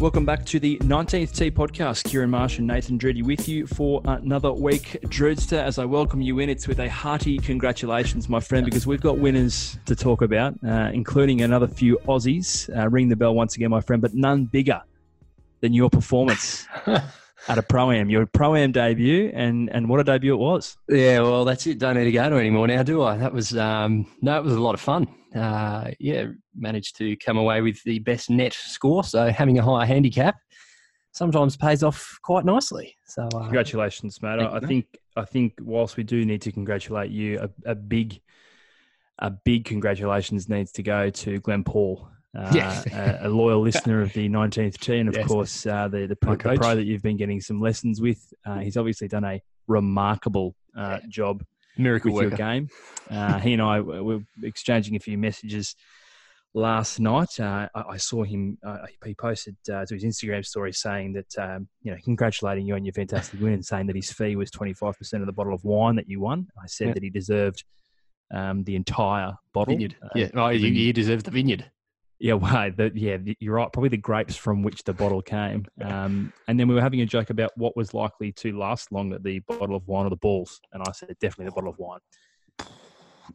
Welcome back to the 19th Tee podcast. Kieran Marsh and Nathan Drudy with you for another week. Drudster, as I welcome you in, it's with a hearty congratulations, my friend, because we've got winners to talk about, uh, including another few Aussies. Uh, ring the bell once again, my friend, but none bigger than your performance at a Pro Am, your Pro Am debut, and, and what a debut it was. Yeah, well, that's it. Don't need to go to anymore now, do I? That was, um, no, it was a lot of fun uh, yeah, managed to come away with the best net score. So having a higher handicap sometimes pays off quite nicely. So uh, congratulations, mate. I, I think I think whilst we do need to congratulate you, a, a big a big congratulations needs to go to Glenn Paul. Uh, yes. a, a, loyal listener of the 19th Tee, and of yes. course uh, the the pro, the pro, that you've been getting some lessons with. Uh, he's obviously done a remarkable uh, job Miracle with worker. your game. Uh, he and I were exchanging a few messages last night. Uh, I, saw him. Uh, he posted uh, to his Instagram story saying that um, you know, congratulating you on your fantastic win, and saying that his fee was twenty five percent of the bottle of wine that you won. I said yeah. that he deserved um, the entire bottle. Vineyard. Uh, yeah, oh, you, you deserve the vineyard. Yeah, well, the, yeah, you're right. Probably the grapes from which the bottle came. Um, and then we were having a joke about what was likely to last longer, the bottle of wine or the balls. And I said, definitely the bottle of wine.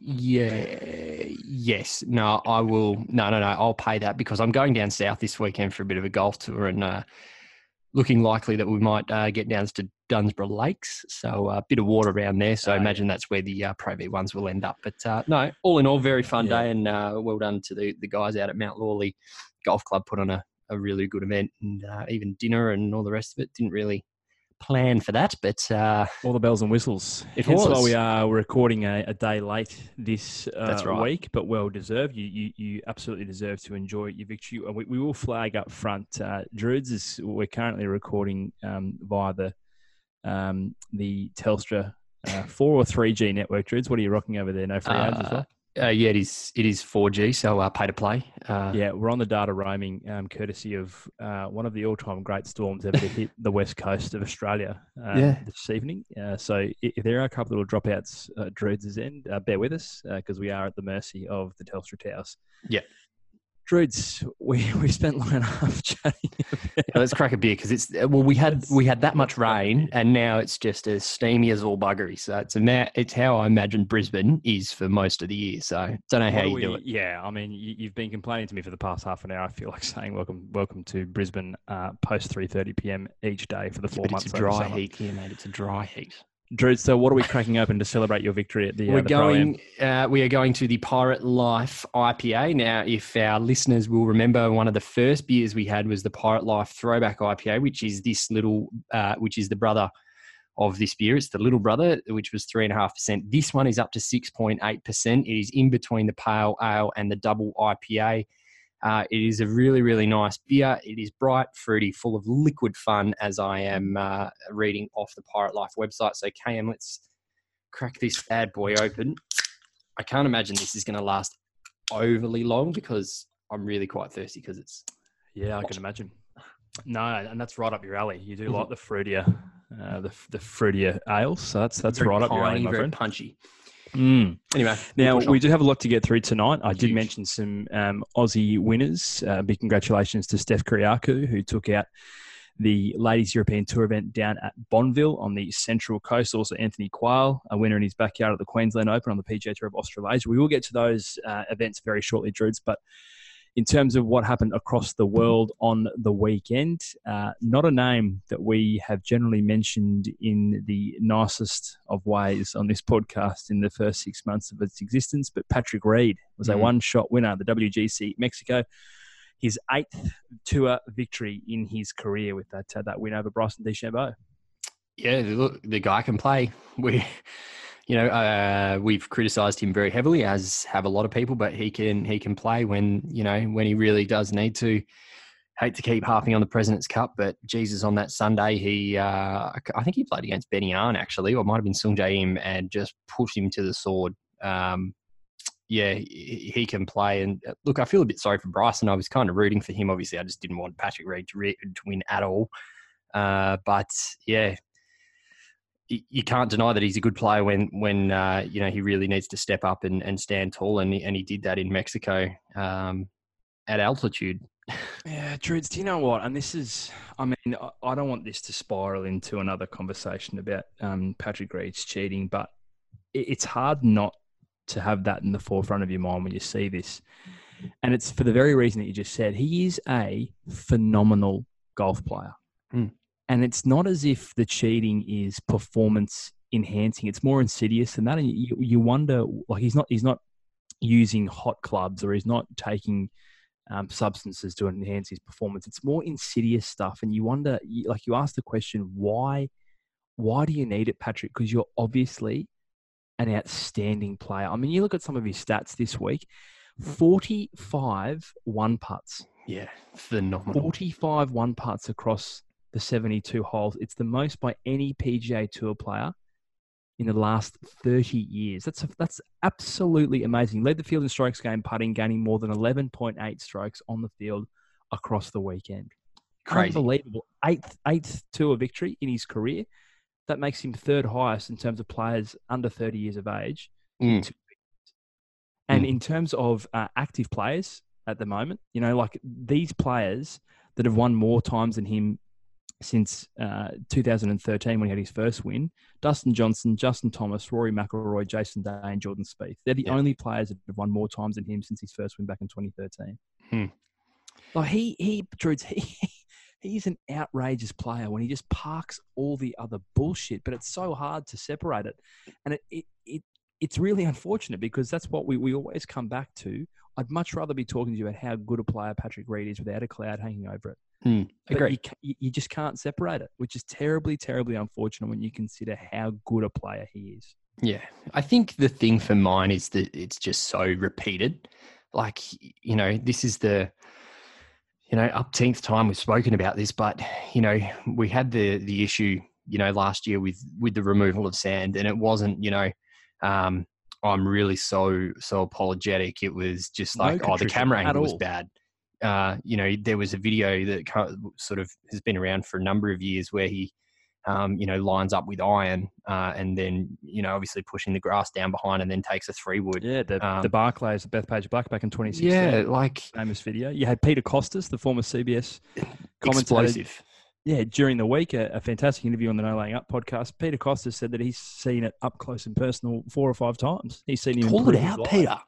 Yeah, yes. No, I will. No, no, no. I'll pay that because I'm going down south this weekend for a bit of a golf tour and uh, looking likely that we might uh, get down to Dunsborough Lakes. So a uh, bit of water around there. So I imagine that's where the uh, Pro V ones will end up. But uh, no, all in all, very fun yeah. day and uh, well done to the, the guys out at Mount Lawley Golf Club. Put on a, a really good event and uh, even dinner and all the rest of it. Didn't really plan for that, but uh, all the bells and whistles. It Hence was. why we are recording a, a day late this uh, right. week, but well deserved. You, you, you absolutely deserve to enjoy your victory. We, we will flag up front. Uh, Drudes is we're currently recording um, via the um, the Telstra uh, four or three G network. Drudes, what are you rocking over there? No free ads as well. Uh, uh, yeah, it is. It is 4G, so uh, pay to play. Uh, yeah, we're on the data roaming, um, courtesy of uh, one of the all-time great storms ever to hit the west coast of Australia uh, yeah. this evening. Uh, so if there are a couple of little dropouts at Drudes' end, bear with us because we are at the mercy of the Telstra towers. Yeah. Drudes, we, we spent long enough chatting. Yeah, let's crack a beer because it's well we had we had that much rain and now it's just as steamy as all buggery. So it's a it's how I imagine Brisbane is for most of the year. So don't know how you we, do it. Yeah, I mean you, have been complaining to me for the past half an hour. I feel like saying welcome welcome to Brisbane uh, post three thirty p.m. each day for the four but months. It's a dry heat here, mate. It's a dry heat. Drew, so what are we cracking open to celebrate your victory at the? Uh, We're the going. Uh, we are going to the Pirate Life IPA now. If our listeners will remember, one of the first beers we had was the Pirate Life Throwback IPA, which is this little, uh, which is the brother of this beer. It's the little brother, which was three and a half percent. This one is up to six point eight percent. It is in between the pale ale and the double IPA. Uh, it is a really, really nice beer. It is bright, fruity, full of liquid fun, as I am uh, reading off the Pirate Life website. So, KM, let's crack this bad boy open. I can't imagine this is going to last overly long because I'm really quite thirsty because it's. Yeah, I can imagine. No, and that's right up your alley. You do mm-hmm. like the fruitier, uh, the the fruitier ales. So that's that's very right up your alley, my very friend. punchy. Mm. Anyway, now we do have a lot to get through tonight. I Huge. did mention some um, Aussie winners. Uh, big congratulations to Steph Kyriacou, who took out the Ladies European Tour event down at Bonville on the Central Coast. Also, Anthony Quayle, a winner in his backyard at the Queensland Open on the PGA Tour of Australasia. We will get to those uh, events very shortly, Drudes, but in terms of what happened across the world on the weekend, uh, not a name that we have generally mentioned in the nicest of ways on this podcast in the first six months of its existence, but Patrick Reed was a one shot winner, the WGC Mexico. His eighth tour victory in his career with that uh, that win over Bryson DeChambeau. Yeah, look, the guy can play. We you know, uh, we've criticised him very heavily, as have a lot of people. But he can he can play when you know when he really does need to. hate to keep harping on the President's Cup, but Jesus, on that Sunday, he uh, I think he played against Benny Arn actually, or might have been Sung Im, and just pushed him to the sword. Um, yeah, he, he can play. And uh, look, I feel a bit sorry for Bryson. I was kind of rooting for him. Obviously, I just didn't want Patrick Reed to, re- to win at all. Uh, but yeah, you can't deny that he's a good player when when uh, you know he really needs to step up and, and stand tall, and he, and he did that in Mexico um, at altitude. Yeah, Drudes, do you know what? And this is, I mean, I don't want this to spiral into another conversation about um, Patrick Reed's cheating, but it's hard not to have that in the forefront of your mind when you see this. And it's for the very reason that you just said. He is a phenomenal golf player. Mm. And it's not as if the cheating is performance enhancing. It's more insidious than that. And you, you wonder, like, he's not, he's not using hot clubs or he's not taking um, substances to enhance his performance. It's more insidious stuff, and you wonder, like you ask the question, why, why do you need it, Patrick? Because you're obviously an outstanding player. I mean, you look at some of his stats this week: forty-five one putts. Yeah, phenomenal. Forty-five one putts across the seventy-two holes. It's the most by any PGA Tour player in the last 30 years. That's a, that's absolutely amazing. Led the field in strokes gained putting, gaining more than 11.8 strokes on the field across the weekend. Crazy. Unbelievable. Eighth eighth tour victory in his career. That makes him third highest in terms of players under 30 years of age. Mm. And Mm. in terms of uh, active players at the moment, you know, like these players that have won more times than him since uh, 2013 when he had his first win. Dustin Johnson, Justin Thomas, Rory McIlroy, Jason Day, and Jordan Spieth. They're the Yeah. only players that have won more times than him since his first win back in 2013. Hmm. Like he, he, Drudes, he, he's an outrageous player when he just parks all the other bullshit. But it's so hard to separate it, and it, it, it it's really unfortunate because that's what we, we always come back to. I'd much rather be talking to you about how good a player Patrick Reed is without a cloud hanging over it. Hmm. But Agree. you, you, you just can't separate it, which is terribly, terribly unfortunate when you consider how good a player he is. Yeah, I think the thing for mine is that it's just so repeated. Like, you know, this is the, you know, upteenth time we've spoken about this, but you know, we had the the issue, you know, last year with with the removal of sand, and it wasn't, you know, um, I'm really so so apologetic. It was just No like, oh, the camera angle was bad. Uh, you know, there was a video that sort of has been around for a number of years where he um, you know, lines up with iron, uh, and then you know, obviously pushing the grass down behind, and then takes a three wood. Yeah, the, Um, the Barclays, the Bethpage Black back in 2016. Yeah, like famous video. You had Peter Kostis, the former CBS commentator. explosive. Yeah, during the week, a, a fantastic interview on the No Laying Up podcast. Peter Kostis said that he's seen it up close and personal four or five times. He's seen him Call it out. Peter.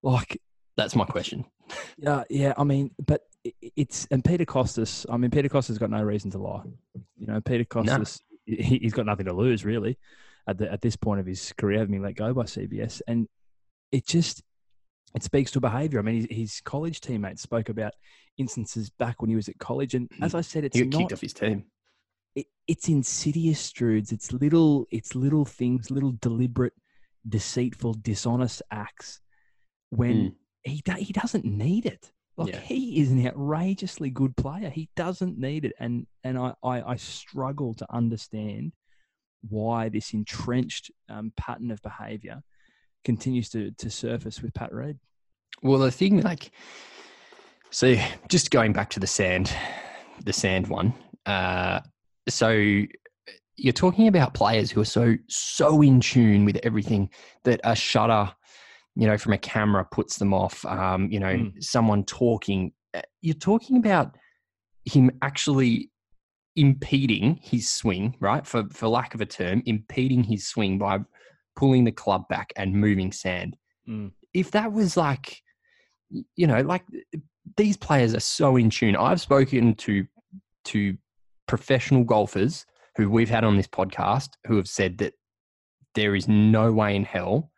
Like, That's my question. yeah, yeah. I mean, but it's and Peter Kostis. I mean, Peter Kostis got no reason to lie. You know, Peter Kostis. He, he's got nothing to lose really at the, at this point of his career, having been let go by CBS, and it just it speaks to behaviour. I mean, his, his college teammates spoke about instances back when he was at college, and as I said, it's He got kicked off his team. it, it's insidious, Drudes. It's little, it's little things, little deliberate, deceitful, dishonest acts. When he do, he doesn't need it. Like Yeah. he is an outrageously good player. He doesn't need it, and and I I, I struggle to understand why this entrenched um, pattern of behaviour continues to to surface with Pat Reed. Well, the thing, like, so just going back to the sand, the sand one. Uh, so you're talking about players who are so so in tune with everything that a shutter, you know, from a camera puts them off. Um, you know, Mm. someone talking. uh, You're talking about him actually impeding his swing, right? For for lack of a term, impeding his swing by pulling the club back and moving sand. Mm. If that was like, you know, like these players are so in tune. I've spoken to to professional golfers who we've had on this podcast who have said that there is no way in hell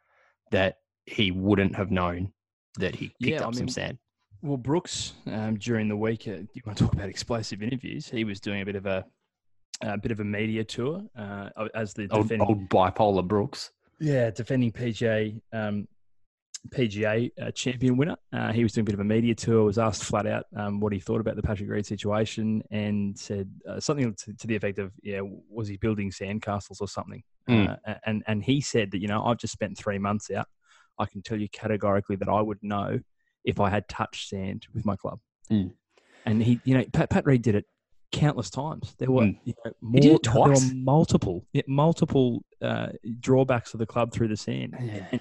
that he wouldn't have known that he picked Yeah, I up some sand. Well, Brooks, um, during the week, uh, you want to talk about explosive interviews? He was doing a bit of a, a bit of a media tour uh, as the Old, old bipolar Brooks. Yeah, defending PGA um, PGA uh, champion winner. Uh, he was doing a bit of a media tour. Was asked flat out um, what he thought about the Patrick Reed situation, and said uh, something to, to, the effect of, "Yeah, was he building sandcastles or something?" Mm. and and he said that you know I've just spent three months out. I can tell you categorically that I would know if I had touched sand with my club. Mm. And he, you know, Pat, Pat Reed did it countless times. There were, Mm. you know, He did more, it there were multiple, yeah, multiple uh, drawbacks of the club through the sand Yeah.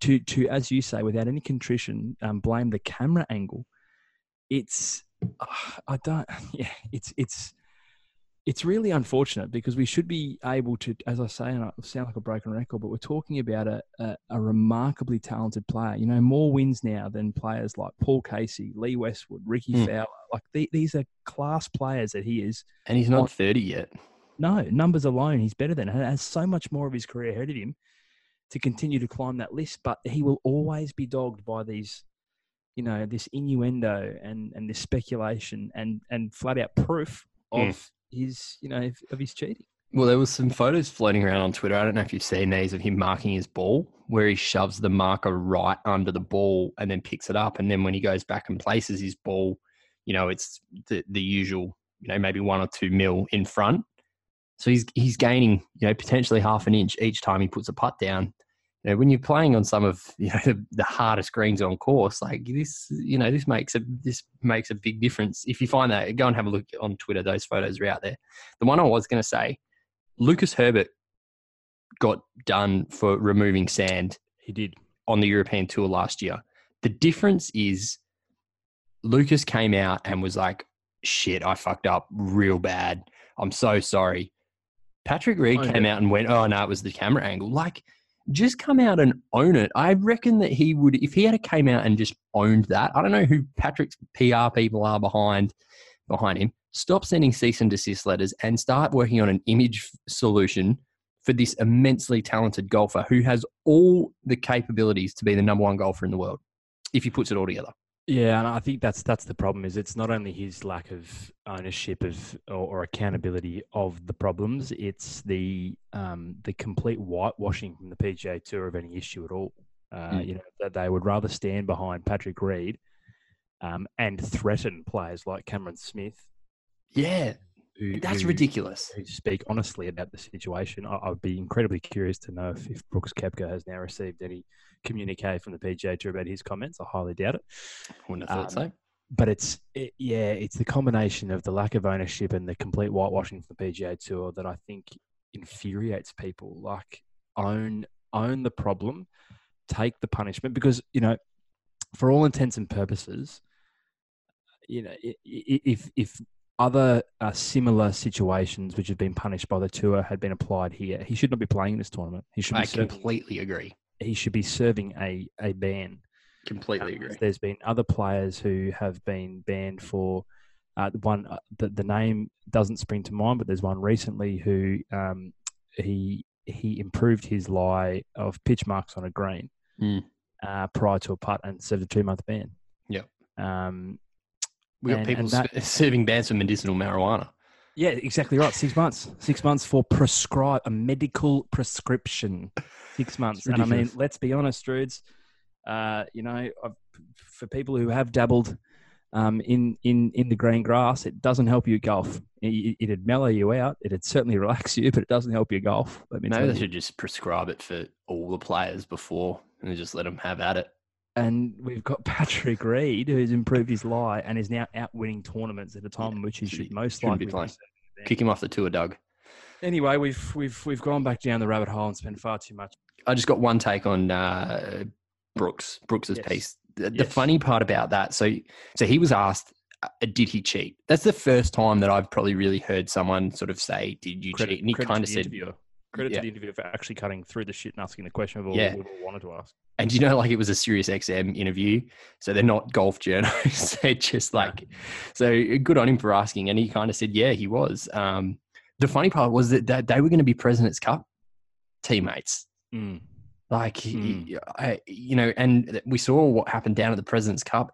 to to as you say without any contrition um, blame the camera angle it's uh, i don't yeah it's it's it's really unfortunate because we should be able to as i say and i sound like a broken record but we're talking about a, a, a remarkably talented player you know more wins now than players like paul casey lee westwood rickie Hmm. fowler like the, these are class players that he is And he's On- not 30 yet. no, numbers alone, he's better than and has so much more of his career ahead of him to continue to climb that list. But he will always be dogged by these, you know, this innuendo and and this speculation and and flat out proof Hmm. of his, you know, of, his cheating. Well, there was some photos floating around on Twitter. I don't know if you've seen these of him marking his ball, where he shoves the marker right under the ball and then picks it up. And then when he goes back and places his ball, you know, it's the, the usual, you know, maybe one or two mil in front. So he's he's gaining, you know, potentially half an inch each time he puts a putt down. You know, when you're playing on some of you know the, the hardest greens on course, like this, you know, this makes a this makes a big difference. If you find that, go and have a look on Twitter. Those photos are out there. The one I was going to say, Lucas Herbert got done for removing sand He did. on the European tour last year. The difference is Lucas came out and was like, shit, I fucked up real bad. I'm so sorry. Patrick Reed Owned came it. out and went, oh no, it was the camera angle. Like, just come out and own it. I reckon that he would, if he had came out and just owned that. I don't know who Patrick's PR people are behind behind him. Stop sending cease and desist letters and start working on an image solution for this immensely talented golfer who has all the capabilities to be the number one golfer in the world if he puts it all together. Yeah, and I think that's that's the problem. Is it's not only his lack of ownership of or, or accountability of the problems; it's the um, the complete whitewashing from the PGA Tour of any issue at all. Uh, Mm. You know that they would rather stand behind Patrick Reed um, and threaten players like Cameron Smith. Yeah, Who, that's who- ridiculous. Who speak honestly about the situation. I, I'd be incredibly curious to know if, if Brooks Koepka has now received any communique from the PGA Tour about his comments. I highly doubt it. Wouldn't have thought Um, so. but it's it, yeah, it's the combination of the lack of ownership and the complete whitewashing from the PGA Tour that I think infuriates people. Like own own the problem, take the punishment because you know, for all intents and purposes, you know, if if other uh, similar situations which have been punished by the tour had been applied here, he should not be playing in this tournament. He should I be completely agree. He should be serving a a ban. Completely Um, agree. There's been other players who have been banned for uh, one. Uh, the, the name doesn't spring to mind, but there's one recently who um, he he improved his lie of pitch marks on a green Mm. uh, prior to a putt and served a two month ban. Yep. Um, We got and- people and that- serving bans for medicinal marijuana. Yeah, exactly right. Six months. Six months for prescribe a medical prescription. Six months. And I mean, let's be honest, Drudes. Uh, you know, I've, for people who have dabbled um, in in in the green grass, it doesn't help you golf. It, it'd mellow you out. It'd certainly relax you, but it doesn't help you golf. Let me Maybe they you. should just prescribe it for all the players before and just let them have at it. And we've got Patrick Reed, who's improved his lie and is now out winning tournaments at a time in which he should most shouldn't be likely playing. serving a ban. Kick him off the tour, Doug. Anyway, we've we've we've gone back down the rabbit hole and spent far too much. I just got one take on uh, Brooks Brooks's Yes. piece. The, the funny part about that, so so he was asked, uh, did he cheat? That's the first time that I've probably really heard someone sort of say, "Did you cheat?" And he kind of said, interviewer. Credit Yeah. to the interviewer for actually cutting through the shit and asking the question we've all, Yeah. we've wanted to ask. and you know, like it was a Sirius XM interview, so they're not golf journalists. they're just like, so good on him for asking. And he kind of said, yeah, he was. Um, the funny part was that, that they were going to be President's Cup teammates. Like, Mm. I, you know, and we saw what happened down at the President's Cup.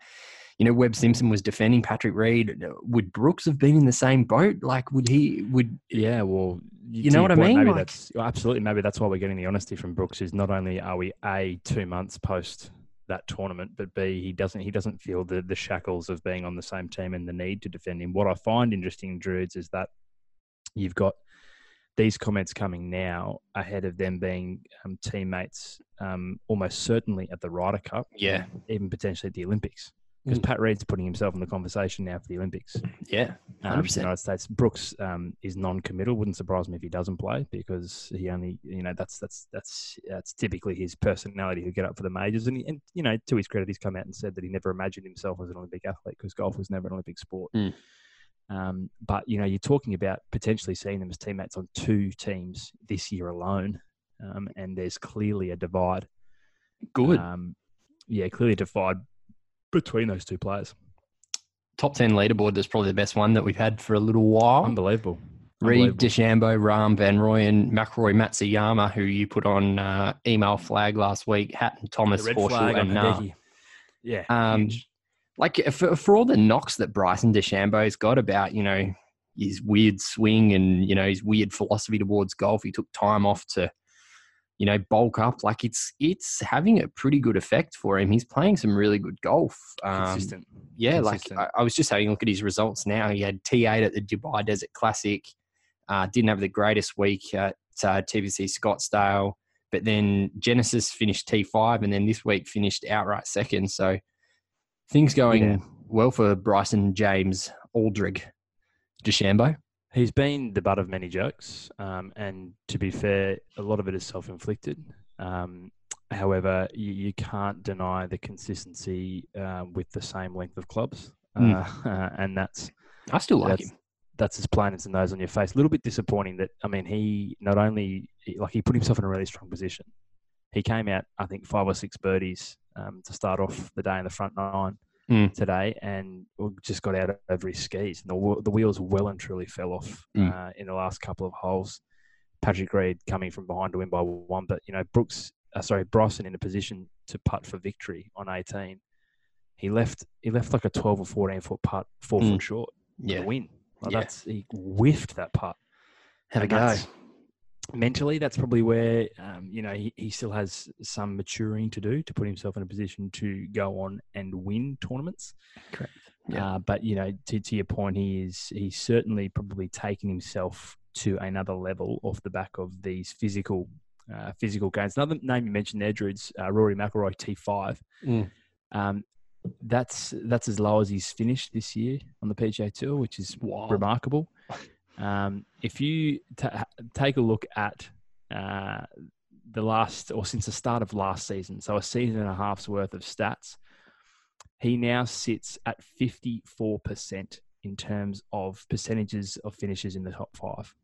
You know, Webb Simpson was defending Patrick Reed. Would Brooks have been in the same boat? Like, would he? Would Yeah, well, You know your what I mean? Maybe Like- that's well, absolutely. Maybe that's why we're getting the honesty from Brooks. Is not only are we a two months post that tournament, but B he doesn't he doesn't feel the the shackles of being on the same team and the need to defend him. What I find interesting, Drudes, is that you've got these comments coming now ahead of them being um, teammates um, almost certainly at the Ryder Cup, Yeah. even potentially at the Olympics. Because Mm. Pat Reed's putting himself in the conversation now for the Olympics. Yeah. Um, for 100%. the United States. Brooks um, is non-committal. Wouldn't surprise me if he doesn't play because he only, you know, that's that's that's that's typically his personality. He'll get up for the majors, and, he, and you know, to his credit, he's come out and said that he never imagined himself as an Olympic athlete because golf was never an Olympic sport. Mm. Um, but you know, you're talking about potentially seeing them as teammates on two teams this year alone, um, and there's clearly a divide. Good. Um, yeah, clearly a divide between those two players. Top 10 leaderboard is probably the best one that we've had for a little while. Unbelievable. Reed. DeChambeau, Rahm, Van Rooyen, McRoy, Matsuyama, who you put on uh, email flag last week, Hatton, Thomas, Horschel, and Na. Yeah. Um, like for, for all the knocks that Bryson DeChambeau's got about, you know, his weird swing and, you know, his weird philosophy towards golf, he took time off to, you know, bulk up. Like it's it's having a pretty good effect for him. He's playing some really good golf. Um, consistent. yeah, consistent. like I, I was just having a look at his results now. He had T8 at the Dubai Desert Classic. Uh, didn't have the greatest week at uh, TPC Scottsdale, but then Genesis finished T5, and then this week finished outright second. So things going Yeah. well for Bryson James Aldrich DeChambeau. He's been the butt of many jokes, um, and to be fair, a lot of it is self-inflicted. Um, however, you, you can't deny the consistency um, with the same length of clubs, Mm. uh, and that's I still like that's, him. that's as plain as the nose on your face. A little bit disappointing that I mean, he not only like he put himself in a really strong position. He came out, I think, five or six birdies um, to start off the day in the front nine Mm. today, and just got out over his skis. And the, the wheels well and truly fell off Mm. uh, in the last couple of holes. Patrick Reed coming from behind to win by one, but you know Brooks, uh, sorry Bryson in a position to putt for victory on 18. He left he left like a 12 or 14 foot putt, four Mm. foot short Yeah. win. Like Yeah. That's he whiffed that putt. Have a go. Mentally, that's probably where um, you know he, he still has some maturing to do to put himself in a position to go on and win tournaments. Correct. Yeah. Uh, but you know, to, to your point, he is he's certainly probably taken himself to another level off the back of these physical uh, physical gains. Another name you mentioned there, Drudes, uh, Rory McIlroy, T five. Mm. Um, that's that's as low as he's finished this year on the PGA Tour, which is Wild. remarkable. Um, if you ta take a look at uh, the last, or since the start of last season, so a season and a half's worth of stats, he now sits at 54% in terms of percentages of finishes in the top five.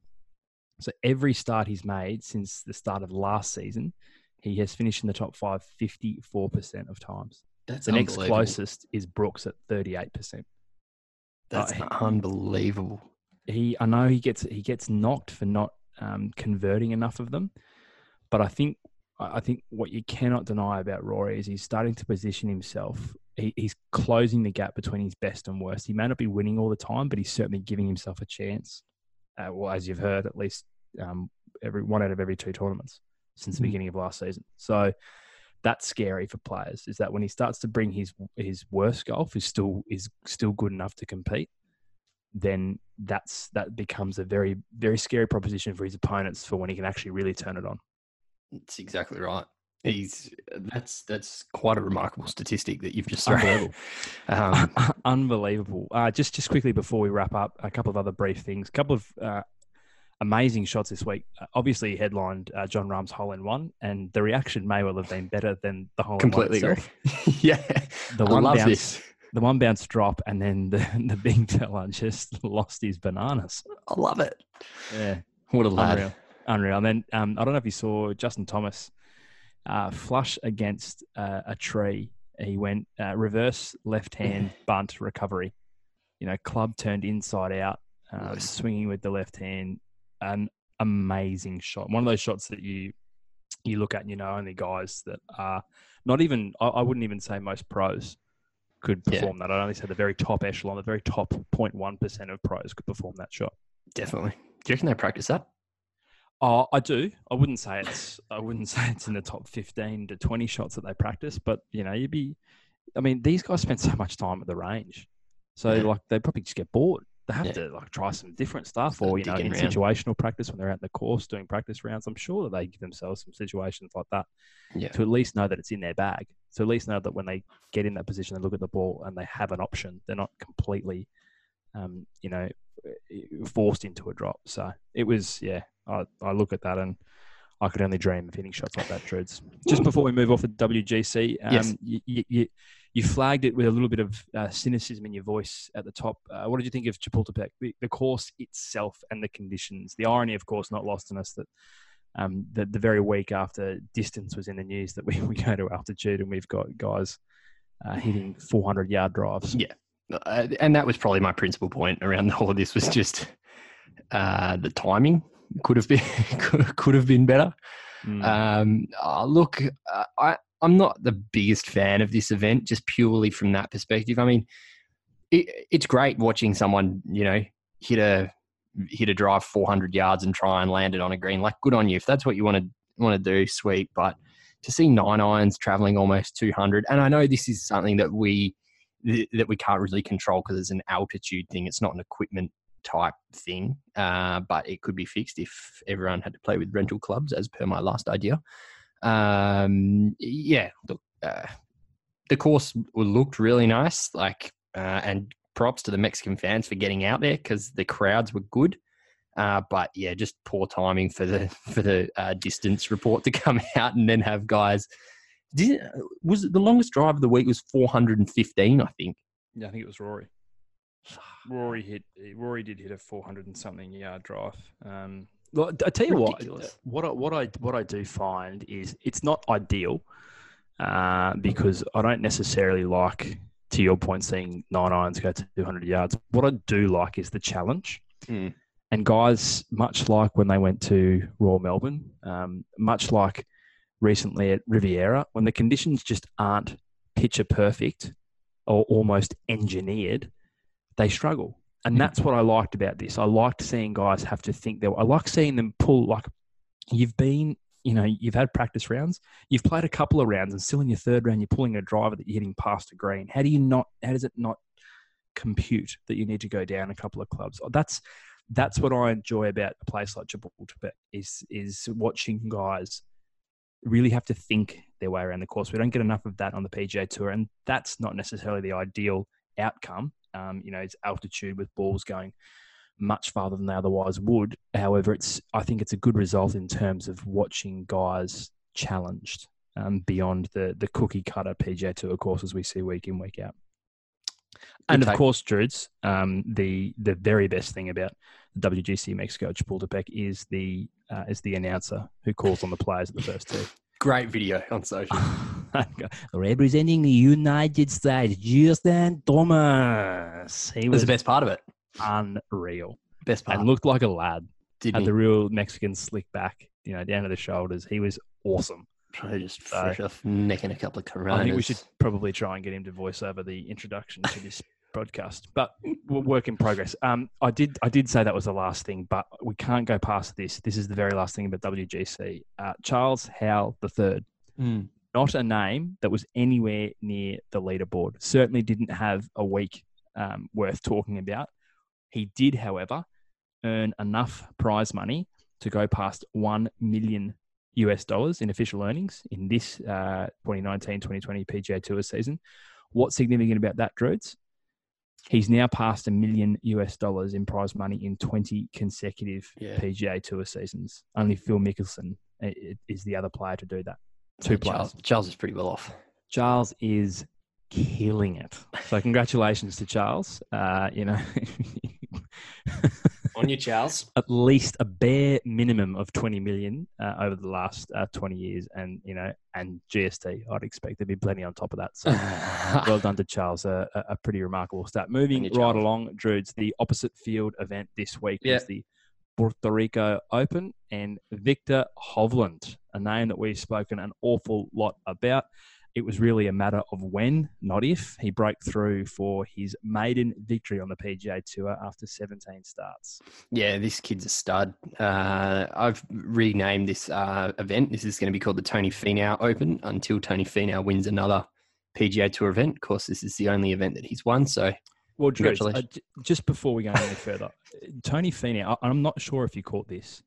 So every start he's made since the start of last season, he has finished in the top five 54% of times. That's The next closest is Brooks at 38%. That's Uh, unbelievable. He I know he gets he gets knocked for not um, converting enough of them, but I think I think what you cannot deny about Rory is he's starting to position himself. He, he's closing the gap between his best and worst. He may not be winning all the time, but he's certainly giving himself a chance. Uh, well, as you've heard, at least um, every one out of every two tournaments since the Mm. beginning of last season. So that's scary for players. Is that when he starts to bring his his worst golf is still is still good enough to compete, then that's that becomes a very very scary proposition for his opponents for when he can actually really turn it on. That's exactly right. He's that's that's quite a remarkable statistic that you've just thrown. Unbelievable. Um, Unbelievable. Uh, just just quickly before we wrap up, a couple of other brief things. A couple of uh, amazing shots this week. Uh, obviously, headlined uh, Jon Rahm's hole in one, and the reaction may well have been better than the hole completely in one agree. itself. yeah, The I one love bounce, this. The one bounce drop, and then the the big fella just lost his bananas. I love it. Yeah. What a lad. Unreal. Unreal. And then um, I don't know if you saw Justin Thomas uh, flush against uh, a tree. He went uh, reverse left hand bunt recovery. You know, club turned inside out, um, Nice. swinging with the left hand. An amazing shot. One of those shots that you you look at and you know only guys that are not even I, I wouldn't even say most pros could Yeah. perform that. I'd only say the very top echelon, the very top 0.1 percent of pros could perform that shot. Definitely. Do you reckon they practice that? Oh, I do. I wouldn't say it's. I wouldn't say it's in the top fifteen to twenty shots that they practice, but you know, you'd be. I mean, these guys spend so much time at the range, so Yeah. like they probably just get bored. They have Yeah. to like try some different stuff, or you know, in around. situational practice when they're out in the course doing practice rounds. I'm sure that they give themselves some situations like that Yeah. to at least know that it's in their bag. To at least know that when they get in that position, they look at the ball and they have an option. They're not completely, um, you know, forced into a drop. So it was, yeah. I, I look at that and I could only dream of hitting shots like that, Dreads. Just before we move off the WGC, um, Yes. you, you, you, you flagged it with a little bit of uh, cynicism in your voice at the top. Uh, what did you think of Chapultepec, the, the course itself and the conditions? The irony, of course, not lost on us that um, the, the very week after distance was in the news that we, we go to altitude and we've got guys uh, hitting 400 yard drives. Yeah. Uh, and that was probably my principal point around all of this was just uh, the timing could have been could, have been better. Mm. Um, uh, look, I I'm not the biggest fan of this event, just purely from that perspective. I mean, it, it's great watching someone you know hit a hit a drive 400 yards and try and land it on a green. Like, good on you if that's what you want to want to do. Sweet, but to see nine irons traveling almost 200, and I know this is something that we that we can't really control because it's an altitude thing. It's not an equipment type thing, uh, but it could be fixed if everyone had to play with rental clubs, as per my last idea. Um, yeah, look, uh, the course looked really nice, like, uh, and props to the Mexican fans for getting out there because the crowds were good. Uh, but yeah, just poor timing for the for the uh, distance report to come out and then have guys. Did, was it the longest drive of the week was 415, I think. Yeah, I think it was Rory. Rory hit. Rory did hit a 400 and something yard drive. Um, well, I tell you Ridiculous. what. What I, what I what I do find is it's not ideal uh, because I don't necessarily like, to your point, seeing nine irons go to 200 yards. What I do like is the challenge. Mm. And guys, much like when they went to Royal Melbourne, um, much like recently at Riviera, when the conditions just aren't picture perfect or almost engineered, they struggle. And Mm. that's what I liked about this. I liked seeing guys have to think that I like seeing them pull like you've been, you know, you've had practice rounds, you've played a couple of rounds and still in your third round you're pulling a driver that you're hitting past a green. How do you not how does it not compute that you need to go down a couple of clubs? That's that's what I enjoy about a place like Chapultepec is is watching guys really have to think their way around the course. We don't get enough of that on the PGA Tour, and that's not necessarily the ideal outcome. Um, you know, it's altitude with balls going much farther than they otherwise would. However, it's I think it's a good result in terms of watching guys challenged um, beyond the the cookie cutter PGA Tour courses we see week in week out. And of course, Drudes, um, the the very best thing about the WGC Mexico Chapultepec is the uh, is the announcer who calls on the players at the first tee. Great video on social. Representing the United States, Justin Thomas. He was was the best part of it. unreal Best part. and looked like a lad. Didn't Had he? the real Mexican slick back, you know, down to the shoulders. He was awesome. Probably just So- fresh off necking a couple of coronas. I think we should probably try and get him to voice over the introduction to this broadcast. But work in progress. Um, I did I did say that was the last thing, but we can't go past this. This is the very last thing about WGC. Uh, Charles Howell the third. Not a name that was anywhere near the leaderboard. Certainly didn't have a week um, worth talking about. He did, however, earn enough prize money to go past 1 million US dollars in official earnings in this uh, 2019-2020 PGA Tour season. What's significant about that, Drudes? He's now passed a million US dollars in prize money in 20 consecutive Yeah. PGA Tour seasons. Only Phil Mickelson i- is the other player to do that. Two players. Charles, Charles is pretty well off. Charles is killing it. So congratulations to Charles. Uh, you know, On you, Charles. at least a bare minimum of 20 million uh, over the last uh, 20 years. And, you know, and GST, I'd expect there'd be plenty on top of that. So well done to Charles. A, a- a pretty remarkable start. Moving you, right Charles. along, Drudes, the opposite field event this week Yeah. was the Puerto Rico Open and Viktor Hovland, a name that we've spoken an awful lot about. it was really a matter of when, not if, he broke through for his maiden victory on the PGA Tour after 17 starts. Yeah, this kid's a stud. Uh, I've renamed this uh, event. This is going to be called the Tony Finau Open until Tony Finau wins another PGA Tour event. Of course, this is the only event that he's won. So, well, Drew, uh, just before we go any further, Tony Finau, I'm not sure if you caught this.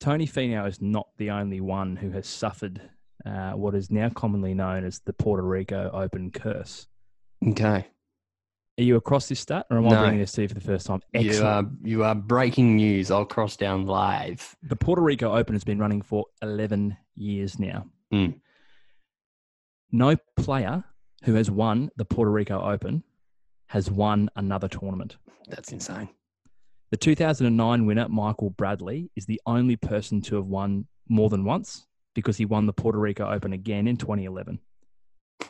Tony Finau is not the only one who has suffered uh, what is now commonly known as the Puerto Rico Open curse. Okay. Are you across this stat, or am No. I bringing this to you for the first time? You are, you are breaking news. I'll cross down live. The Puerto Rico Open has been running for 11 years now. Mm. No player who has won the Puerto Rico Open has won another tournament. That's insane. The 2009 winner, Michael Bradley, is the only person to have won more than once because he won the Puerto Rico Open again in 2011.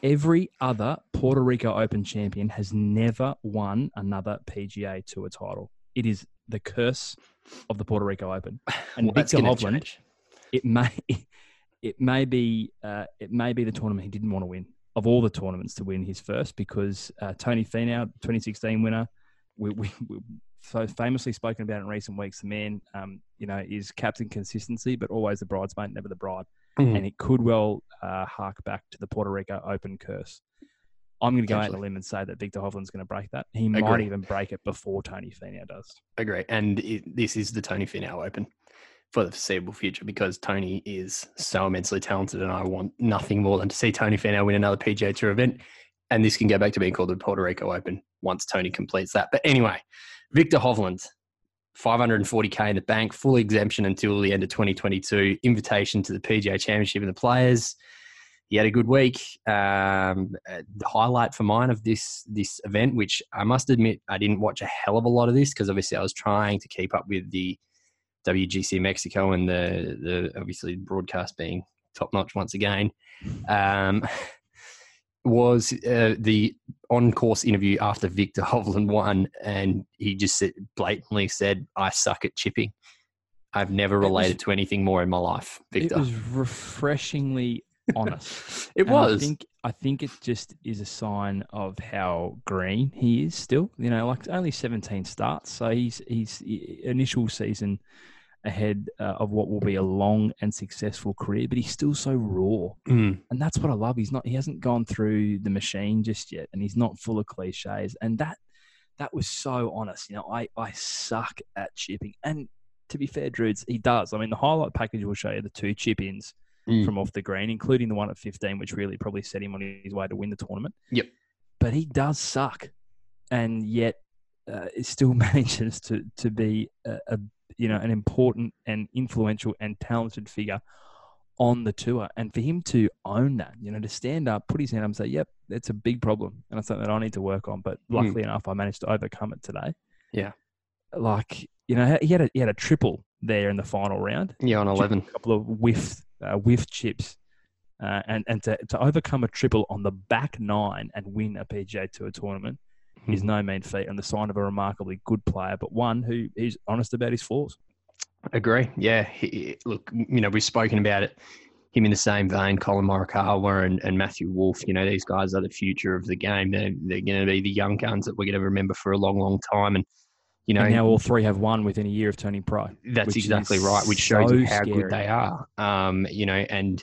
Every other Puerto Rico Open champion has never won another PGA Tour title. It is the curse of the Puerto Rico Open. And Well, that's Viktor Hovland, it may it may be uh, it may be the tournament he didn't want to win of all the tournaments to win his first because uh, Tony Finau, 2016 winner, we, we, we so famously spoken about in recent weeks. The man, um, you know, is captain consistency, but always the bridesmaid, never the bride, Mhm. and it could well uh, hark back to the Puerto Rico Open curse. I'm going to go out on a limb and say that Viktor Hovland's going to break that. He might even break it before Tony Finau does. Agree. And it, this is the Tony Finau Open for the foreseeable future because Tony is so immensely talented, and I want nothing more than to see Tony Finau win another PGA Tour event. And this can go back to being called the Puerto Rico Open once Tony completes that. But anyway, Viktor Hovland, 540k in the bank, full exemption until the end of 2022. Invitation to the PGA Championship and the Players. He had a good week. Um, uh, the highlight for mine of this this event, which I must admit I didn't watch a hell of a lot of this because obviously I was trying to keep up with the WGC Mexico and the the obviously broadcast being top notch once again. Um, was uh, the on course interview after Viktor Hovland won, and he just blatantly said, "I suck at chipping." I've never was- related to anything more in my life, Viktor. It was refreshingly honest. It And I think I think it just is a sign of how green he is still. You know, like only 17 starts, so he's he's initial season ahead uh, of what will be a long and successful career, but he's still so raw, Mm, and that's what I love. He's not he hasn't gone through the machine just yet, and he's not full of cliches, and that that was so honest. You know, I I suck at chipping, and to be fair, Drudes, he does. I mean, the highlight package will show you the two chip ins Mm. from off the green, including the one at 15, which really probably set him on his way to win the tournament. Yep. But he does suck, and yet uh, it still manages to to be a, a you know an important and influential and talented figure on the tour, and for him to own that, you know, to stand up, put his hand up, and say, "Yep, it's a big problem, and it's something that I need to work on." But Mm. luckily enough, I managed to overcome it today. Yeah. Like you know, he had a he had a triple there in the final round yeah, on eleven. a couple of whiff uh, whiff chips, uh, and and to, to overcome a triple on the back nine and win a PGA Tour tournament is Mhm. no mean feat, and the sign of a remarkably good player, but one who is honest about his flaws. Agree. Yeah. He, look, you know, we've spoken about it. Him in the same vein, Collin Morikawa and, and Matthew Wolff. You know, these guys are the future of the game. They're, they're going to be the young guns that we're going to remember for a long, long time. And you know, and now all three have won within a year of turning pro. that's exactly right, which shows so you how scary. good they are. Um, you know, and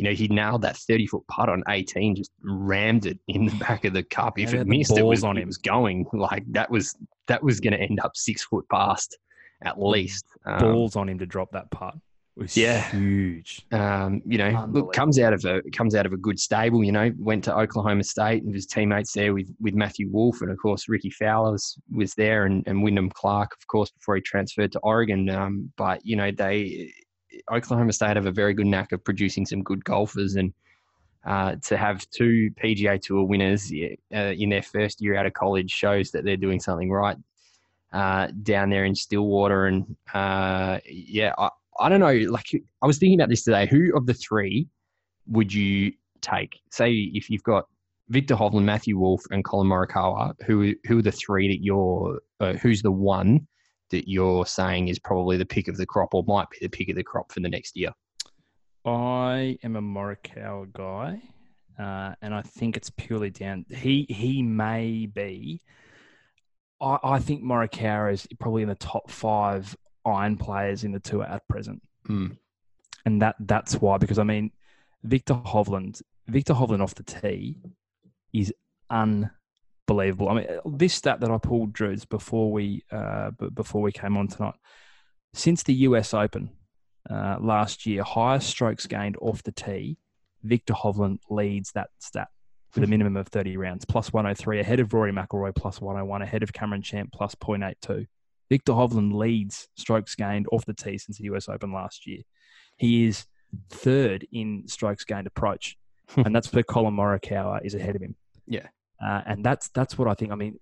you know, he nailed that thirty foot putt on eighteen, just rammed it in the back of the cup. If it had the missed, it was on him. it him. was going like that was that was going to end up six foot past at least. Um, Balls on him to drop that putt was yeah. huge. um, you know, look, comes out of a comes out of a good stable. You know, went to Oklahoma State and his teammates there with with Matthew Wolff and of course Rickie Fowler was, was there and, and Wyndham Clark, of course, before he transferred to Oregon. Um, but you know, they Oklahoma State have a very good knack of producing some good golfers and. Uh, to have two PGA Tour winners uh, in their first year out of college shows that they're doing something right uh, down there in Stillwater. And uh, yeah, I, I don't know. Like I was thinking about this today. Who of the three would you take? Say if you've got Viktor Hovland, Matthew Wolff, and Collin Morikawa. Who who are the three that you're? Uh, who's the one that you're saying is probably the pick of the crop, or might be the pick of the crop for the next year? I am a Morikawa guy. uh, and I think it's purely down. He he may be. I, I think Morikawa is probably in the top five iron players in the tour at present, Mm. and that that's why. Because I mean, Viktor Hovland, Viktor Hovland off the tee is unbelievable. I mean, this stat that I pulled, Drews, before we uh, before we came on tonight, since the U.S. Open uh, last year, highest strokes gained off the tee, Viktor Hovland leads that stat with a minimum of 30 rounds, plus 103, ahead of Rory McIlroy, plus 101, ahead of Cameron Champ, plus 0.82. Viktor Hovland leads strokes gained off the tee since the US Open last year. He is third in strokes gained approach, and that's where Collin Morikawa is ahead of him. Yeah. Uh, and that's that's what I think. I mean,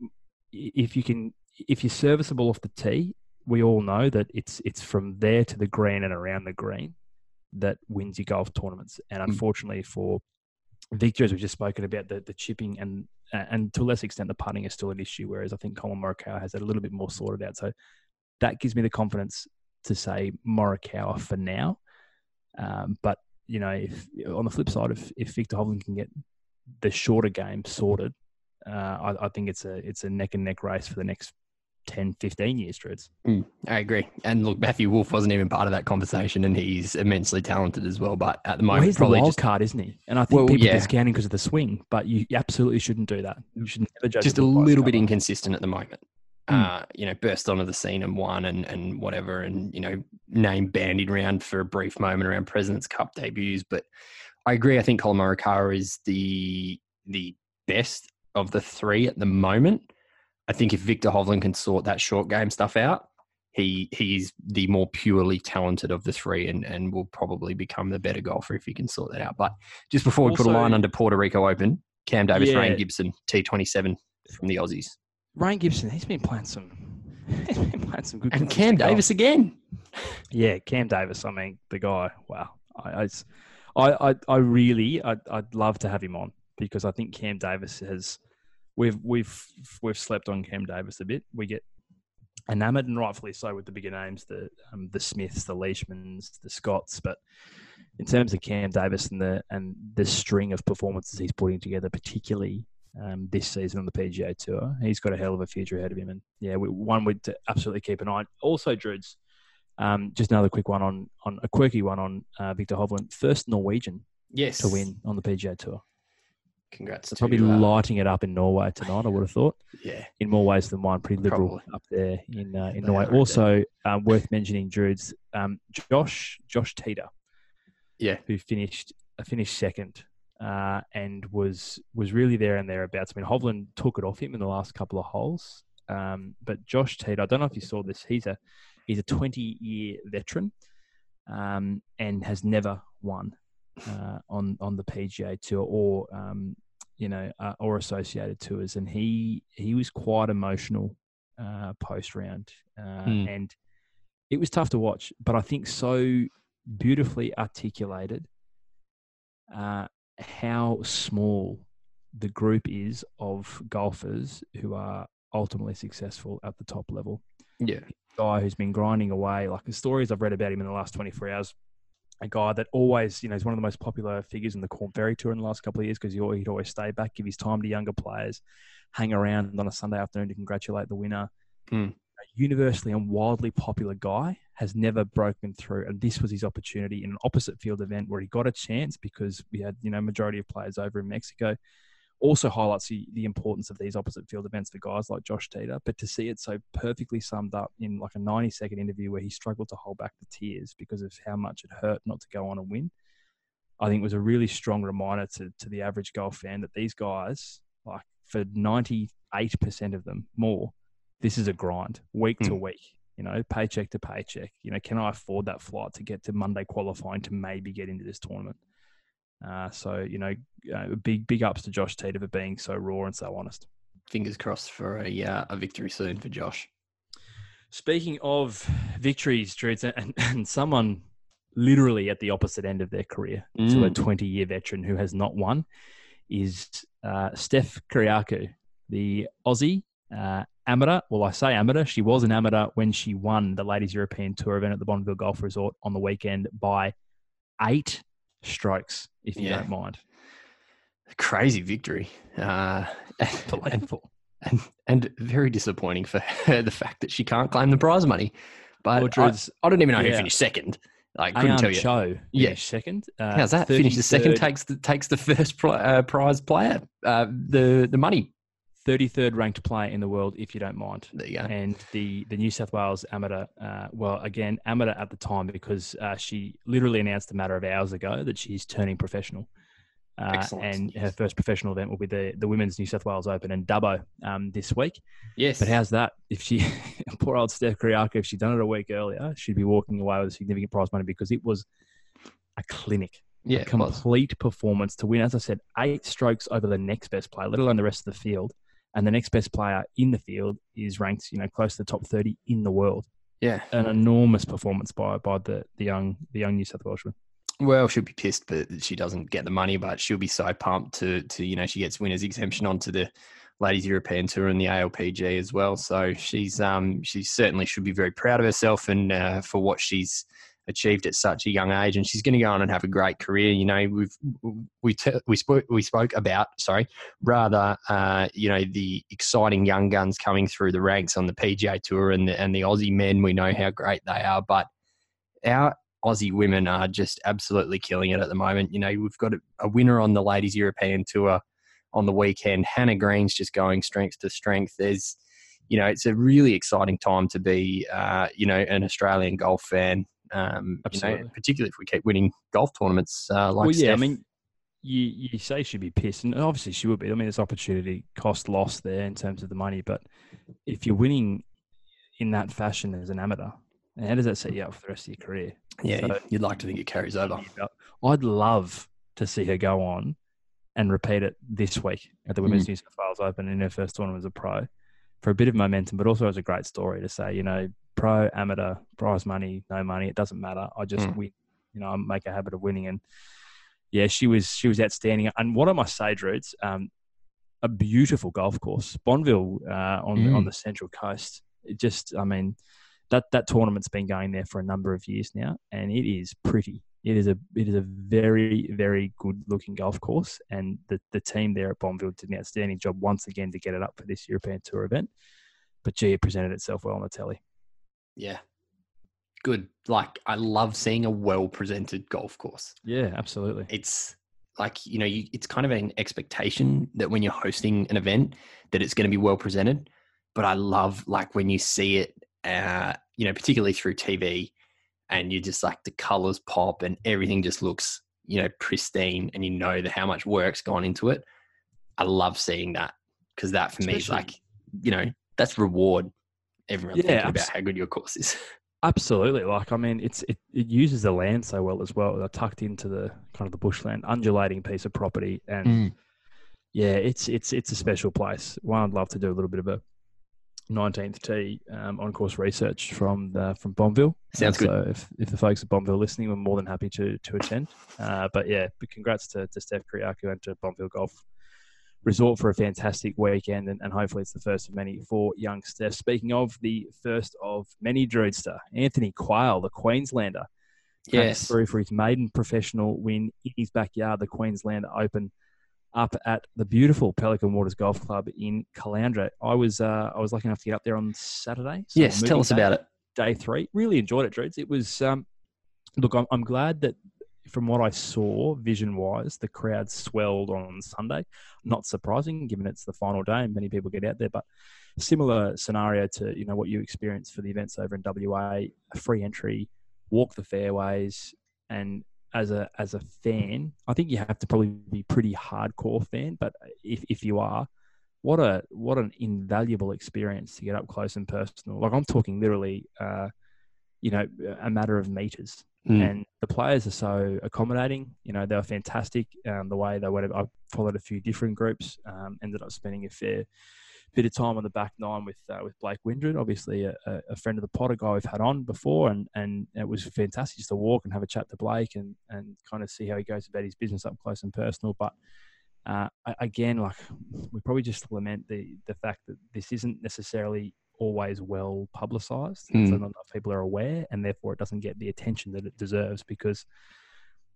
if you can, if you're serviceable off the tee, we all know that it's it's from there to the green and around the green that wins your golf tournaments. And unfortunately for Viktor, as we've just spoken about, the, the chipping and and to a less extent the putting is still an issue. Whereas I think Collin Morikawa has that a little bit more sorted out. So that gives me the confidence to say Morikawa for now. Um, but you know, if on the flip side, if if Viktor Hovland can get the shorter game sorted, uh, I, I think it's a it's a neck and neck race for the next 10, 15 years, Dreads. Mm, I agree. And look, Matthew Wolff wasn't even part of that conversation, and he's immensely talented as well. But at the Well, moment, he's the wild just, card, isn't he? And I think Well, people yeah. discount him because of the swing, but you absolutely shouldn't do that. You should never judge. just a book by its little bit cover. inconsistent at the moment. Mm. Uh, you know, burst onto the scene and won and, and whatever, and you know, name bandied around for a brief moment around President's Cup debuts. But I agree. I think Collin Morikawa is the the best of the three at the moment. I think if Viktor Hovland can sort that short game stuff out, he he's the more purely talented of the three, and and will probably become the better golfer if he can sort that out. But just before we put a line under Puerto Rico Open, Cam Davis, Yeah. Rhein Gibson, T twenty seven from the Aussies. Rhein Gibson, he's been playing some. He's been playing some good. And Cam. Davis again. Yeah, Cam Davis. I mean, the guy. Wow. I really, I'd, I'd love to have him on because I think Cam Davis has. We've we've we've slept on Cam Davis a bit. We get enamored, and rightfully so, with the bigger names, the um, the Smiths, the Leishmans, the Scotts. But in terms of Cam Davis and the and the string of performances he's putting together, particularly um, this season on the PGA Tour, he's got a hell of a future ahead of him. And yeah, we, one would absolutely keep an eye. on. Also, Drudes, um, just another quick one on on a quirky one on uh, Viktor Hovland, first Norwegian Yes. to win on the PGA Tour. Congrats. To, probably uh, lighting it up in Norway tonight. I would have thought Yeah. in more ways than one. Pretty liberal Probably. up there in uh, in They Norway. Also um, worth mentioning, Drudes, um, Josh Josh Teater, Yeah. who finished uh, finished second. Uh, and was was really there and thereabouts. I mean, Hovland took it off him in the last couple of holes, um, but Josh Teater, I don't know if you saw this. He's a he's a 20 year veteran, um, and has never won uh, on on the PGA Tour or um, you know uh, or associated tours, and he he was quite emotional uh, post round, uh, Hmm. and it was tough to watch. But I think so beautifully articulated uh, how small the group is of golfers who are ultimately successful at the top level Yeah. guy who's been grinding away. Like the stories I've read about him in the last 24 hours, a guy that always, you know, is one of the most popular figures in the Corn Ferry Tour in the last couple of years because he'd always, stay back, give his time to younger players, hang around on a Sunday afternoon to congratulate the winner. Hmm. A universally and wildly popular guy has never broken through, and this was his opportunity in an opposite field event where he got a chance because we had, you know, majority of players over in Mexico also highlights the, the importance of these opposite field events for guys like Josh Teater. But to see it so perfectly summed up in like a 90 second interview where he struggled to hold back the tears because of how much it hurt not to go on and win, I think was a really strong reminder to, to the average golf fan that these guys, like for 98% of them more, this is a grind week to Hmm. week. You know, paycheck to paycheck. You know, can I afford that flight to get to Monday qualifying to maybe get into this tournament? Uh, so you know, uh, big big ups to Josh Teater for being so raw and so honest. Fingers crossed for a uh, a victory soon for Josh. Speaking of victories, Drews, and, and someone literally at the opposite end of their career to a Mm. 20 year veteran who has not won is uh, Steph Kyriacou, the Aussie uh, amateur. Well, I say amateur. She was an amateur when she won the Ladies European Tour event at the Bonville Golf Resort on the weekend by eight strokes, if you Yeah. don't mind. crazy victory. Uh, Delightful. and, and very disappointing for her the fact that she can't claim the prize money. But I, I don't even know who yeah. finished second. I couldn't tell you. Cho Yeah. second. Uh, How's that? Finish the second takes the takes the first pl- uh, prize player, uh, the the money. 33rd ranked player in the world, if you don't mind. There you go. And the, the New South Wales amateur, uh, well, again, amateur at the time because uh, she literally announced a matter of hours ago that she's turning professional. Uh, Excellent, and her first professional event will be the, the Women's New South Wales Open in Dubbo um, this week. Yes, But how's that? If she, poor old Steph Kyriacou, if she'd done it a week earlier, she'd be walking away with significant prize money because it was a clinic yeah, a complete performance to win. As I said, eight strokes over the next best player, let alone the rest of the field. And the next best player in the field is ranked, you know, close to the top thirty in the world. Yeah. An enormous performance by by the the young the young New South Welshman. Well, she'll be pissed but she doesn't get the money, but she'll be so pumped to to you know she gets winners exemption onto the Ladies European Tour and the ALPG as well. So she's um she certainly should be very proud of herself and uh, for what she's achieved at such a young age. And she's going to go on and have a great career. You know, we've we te- we spoke we spoke about sorry rather uh, you know the exciting young guns coming through the ranks on the PGA Tour and the, and the Aussie men. We know how great they are, but our Aussie women are just absolutely killing it at the moment. You know, we've got a, a winner on the Ladies European Tour on the weekend. Hannah Green's just going strength to strength. There's, you know, it's a really exciting time to be, uh, you know, an Australian golf fan. Um, you know, particularly if we keep winning golf tournaments uh, like well, yeah, I mean, you you say she'd be pissed, and obviously she would be. I mean, there's opportunity cost loss there in terms of the money, but if you're winning in that fashion as an amateur, how does that set you up for the rest of your career? yeah, so- you'd like to think it carries over. I'd love to see her go on and repeat it this week at the Women's New South Wales Open in her first tournament as a pro for a bit of momentum, but also as a great story to say, you know, pro, amateur, prize money, no money, it doesn't matter. I just Mm. win. You know, I make a habit of winning. And yeah, she was she was outstanding. And what I must say, Drudes, um, a beautiful golf course, Bonville uh, on the, on Mm. the Central Coast. It just, I mean, that that tournament's been going there for a number of years now, and it is pretty. It is a it is a very very good looking golf course, and the the team there at Bonville did an outstanding job once again to get it up for this European Tour event. But gee, it presented itself well on the telly. Yeah. Good. Like, I love seeing a well presented golf course. Yeah, absolutely. it's like you know you, it's kind of an expectation that when you're hosting an event that it's going to be well presented but i love like when you see it uh you know particularly through tv and you just like the colors pop and everything just looks you know pristine and you know the, how much work's gone into it i love seeing that because that for me is like you know that's reward everyone Yeah, thinking about how good your course is Absolutely. Like, I mean, it's it, it uses the land so well as well. They're tucked into the kind of the bushland, undulating piece of property, and Mm. yeah, it's it's it's a special place. One, I'd love to do a little bit of a 19th tee um, on course research from the, from Bonville. Sounds Uh, good. So if, if the folks at Bonville listening, we're more than happy to to attend. Uh, but yeah, but congrats to, to Steph Kyriacou and to Bonville Golf Resort for a fantastic weekend, and, and hopefully it's the first of many for young Steph. Speaking of the first of many Droidster, Anthony Quayle, the Queenslander, yes through for his maiden professional win in his backyard, the Queensland Open, up at the beautiful Pelican Waters Golf Club in Caloundra. I was uh, I was lucky enough to get up there on Saturday. so yes tell us about it day three. Really enjoyed it, Drews. It was um, look, I'm, I'm glad that from what I saw, vision wise, the crowd swelled on Sunday. Not surprising, given it's the final day and many people get out there. But similar scenario to you know what you experienced for the events over in WA, free entry, walk the fairways, and as a as a fan, I think you have to probably be pretty hardcore fan. But if if you are, what a what an invaluable experience to get up close and personal. Like I'm talking literally, uh, you know, a matter of meters. Mm. And the players are so accommodating. You know, they were fantastic. Um, the way they went, I followed a few different groups. Um, ended up spending a fair bit of time on the back nine with uh, with Blake Windred, obviously a, a friend of the pot, a guy we've had on before, and and it was fantastic just to walk and have a chat to Blake and and kind of see how he goes about his business up close and personal. But uh, again, like we probably just lament the the fact that this isn't necessarily always well publicized. So Mm. not enough people are aware, and therefore it doesn't get the attention that it deserves. Because,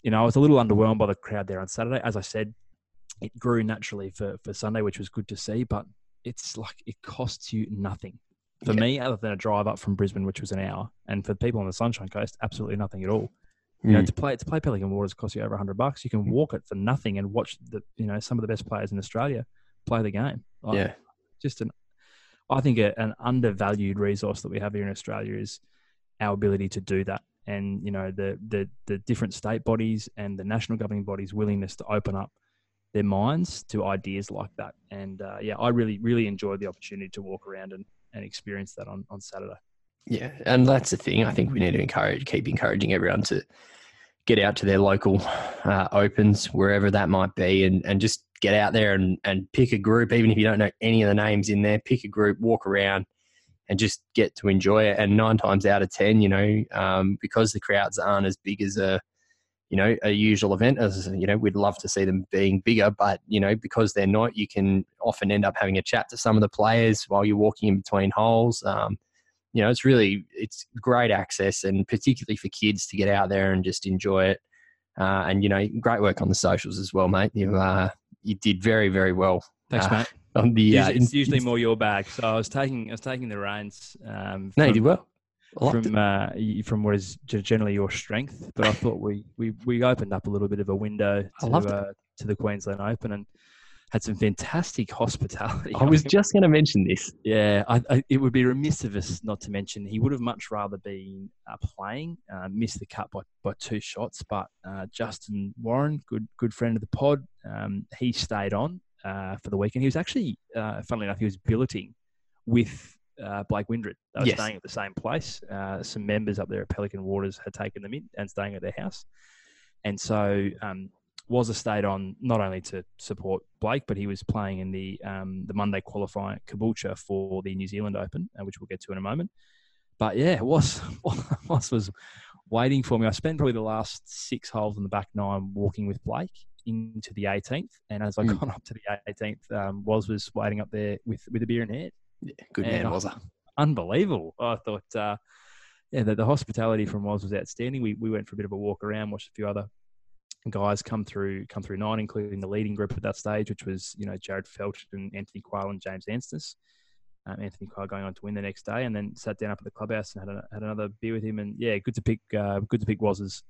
you know, I was a little underwhelmed by the crowd there on Saturday. As I said, it grew naturally for for Sunday, which was good to see. But it's like it costs you nothing for Yeah. me, other than a drive up from Brisbane, which was an hour, and for people on the Sunshine Coast, absolutely nothing at all. You know, Mm. to play to play Pelican Waters costs you over hundred bucks. You can walk it for nothing and watch the you know some of the best players in Australia play the game. Like, yeah, just an I think a, an undervalued resource that we have here in Australia is our ability to do that, and you know the the the different state bodies and the national governing bodies' willingness to open up their minds to ideas like that. And uh, yeah, I really really enjoyed the opportunity to walk around and, and experience that on on Saturday. yeah, and that's the thing. I think we need to encourage, keep encouraging everyone to get out to their local uh, opens, wherever that might be, and and just get out there and and pick a group, even if you don't know any of the names in there. Pick a group, walk around, and just get to enjoy it. And nine times out of ten, you know, um, because the crowds aren't as big as a you know a usual event as you know we'd love to see them being bigger but you know because they're not you can often end up having a chat to some of the players while you're walking in between holes um, you know it's really it's great access and particularly for kids to get out there and just enjoy it uh, and you know great work on the socials as well mate you uh, you did very very well Thanks, uh, mate. on the uh, Usually, it's usually more your bag. So I was taking I was taking the reins. Um, no you from- did well from uh, from what is generally your strength. But I thought we, we, we opened up a little bit of a window to uh, to the Queensland Open and had some fantastic hospitality. I was just going to mention this yeah, I, I, it would be remiss of us not to mention he would have much rather been uh, playing, uh, missed the cut by, by two shots. But uh, Justin Warren, good good friend of the pod, um, he stayed on uh, for the weekend. He was actually, uh, funnily enough, he was billeting with uh, Blake Windred. They were Yes. staying at the same place. Uh, some members up there at Pelican Waters had taken them in and staying at their house, and so. Um, was a stayed on not only to support Blake, but he was playing in the um, the Monday qualifying at Caboolture for the New Zealand Open, uh, which we'll get to in a moment. But yeah, was was was waiting for me. I spent probably the last six holes in the back nine walking with Blake into the 18th, and as I Mm. got up to the 18th, um, was was waiting up there with with a beer in hand. Yeah, good And man I- was I Unbelievable! I thought, uh, yeah, the, the hospitality from Was was outstanding. We we went for a bit of a walk around, watched a few other guys come through come through nine, including the leading group at that stage, which was you know Jarryd Felton, Anthony Quayle, and James Anstiss. Um, Anthony Quayle going on to win the next day, and then sat down up at the clubhouse and had, a, had another beer with him. And yeah, good to pick uh, good to pick Waz's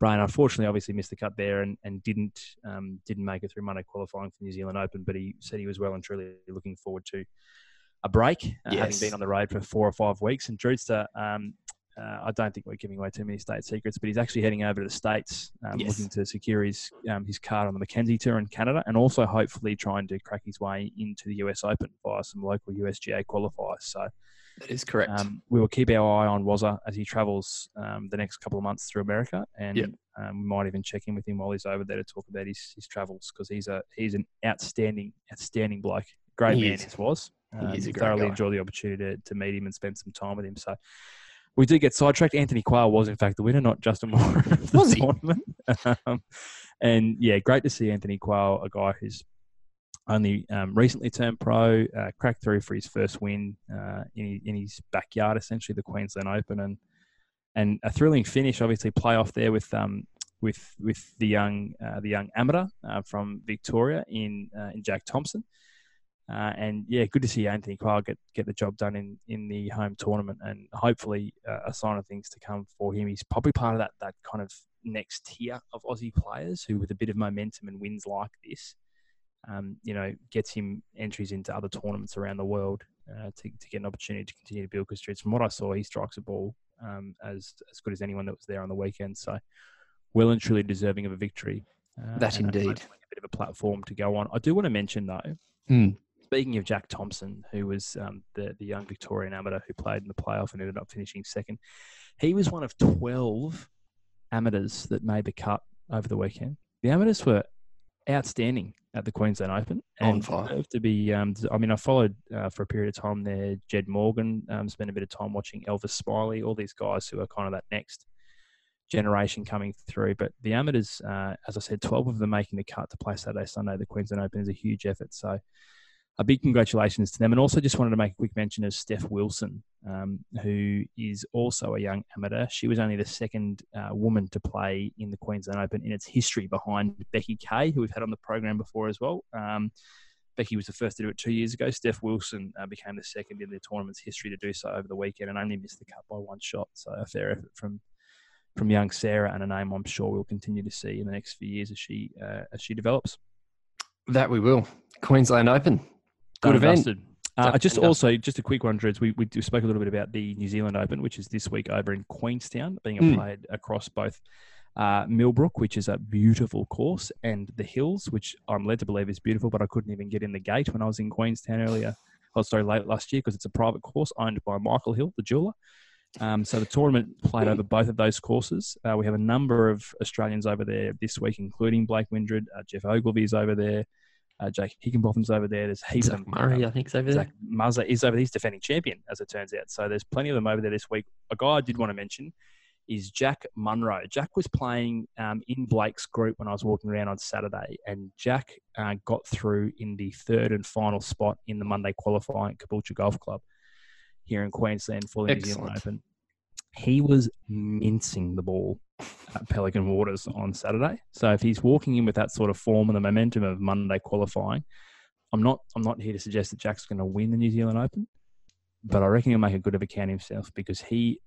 brain. Unfortunately, obviously missed the cut there and, and didn't um, didn't make it through Monday qualifying for New Zealand Open. But he said he was well and truly looking forward to a break, uh, having been on the road for four or five weeks. And Drewster, um, uh, I don't think we're giving away too many state secrets, but he's actually heading over to the states, um, Yes. looking to secure his um, his card on the Mackenzie Tour in Canada, and also hopefully trying to crack his way into the US Open via some local USGA qualifiers. So that is correct um, we will keep our eye on Wazza as he travels um, the next couple of months through America, and Yep. um, we might even check in with him while he's over there to talk about his, his travels because he's a he's an outstanding outstanding bloke, great He man. is. This was. He is a great thoroughly guy. enjoyed the opportunity to, to meet him and spend some time with him. So we did get sidetracked. Anthony Quayle was in fact the winner, not Justin Moore Was he? tournament. um, and yeah, great to see Anthony Quayle, a guy who's only um, recently turned pro, uh, cracked through for his first win uh, in, his, in his backyard, essentially the Queensland Open, and and a thrilling finish. Obviously, playoff there with um with with the young uh, the young amateur uh, from Victoria in uh, in Jack Thompson. Uh, and yeah, good to see Anthony Quayle get, get the job done in, in the home tournament, and hopefully uh, a sign of things to come for him. He's probably part of that that kind of next tier of Aussie players who, with a bit of momentum and wins like this, um, you know, gets him entries into other tournaments around the world uh, to, to get an opportunity to continue to build streets. From what I saw, he strikes a ball um, as as good as anyone that was there on the weekend. So, well and truly deserving of a victory. Uh, That indeed. A bit of a platform to go on. I do want to mention though, Hmm. Speaking of Jack Thompson, who was um, the the young Victorian amateur who played in the playoff and ended up finishing second, he was one of twelve amateurs that made the cut over the weekend. The amateurs were outstanding at the Queensland Open On and to be. Um, I mean, I followed uh, for a period of time there. Jed Morgan um, spent a bit of time watching Elvis Smylie, all these guys who are kind of that next generation coming through. But the amateurs, uh, as I said, twelve of them making the cut to play Saturday, Sunday. The Queensland Open is a huge effort. So. A big congratulations to them. And also just wanted to make a quick mention of Steph Wilson, um, who is also a young amateur. She was only the second uh, woman to play in the Queensland Open in its history behind Becky Kay, who we've had on the program before as well. Um, Becky was the first to do it two years ago. Steph Wilson uh, became the second in the tournament's history to do so over the weekend and only missed the cut by one shot. So a fair effort from from young Sarah and a name I'm sure we'll continue to see in the next few years as she uh, as she develops. That we will. Queensland Open. Good event. Uh, just also, just a quick one, Dreads. We, we spoke a little bit about the New Zealand Open, which is this week over in Queenstown, being mm. played across both uh, Millbrook, which is a beautiful course, and the Hills, which I'm led to believe is beautiful, but I couldn't even get in the gate when I was in Queenstown earlier. Oh, sorry, late last year because it's a private course owned by Michael Hill, the jeweler. Um, so the tournament played over both of those courses. Uh, we have a number of Australians over there this week, including Blake Windred, uh, Geoff Ogilvy's over there, uh, Jake Higginbotham's over there. There's heaps Zach of Murray, I think, is over Zach there. Mazza is over there. He's defending champion, as it turns out. So there's plenty of them over there this week. A guy I did want to mention is Jack Munro. Jack was playing um, in Blake's group when I was walking around on Saturday, and Jack uh, got through in the third and final spot in the Monday qualifying at Caboolture Golf Club here in Queensland for the New Zealand Open. He was mm. mincing the ball at Pelican Waters on Saturday. So if he's walking in with that sort of form and the momentum of Monday qualifying, I'm not I'm not here to suggest that Jack's going to win the New Zealand Open, but I reckon he'll make a good of account himself because he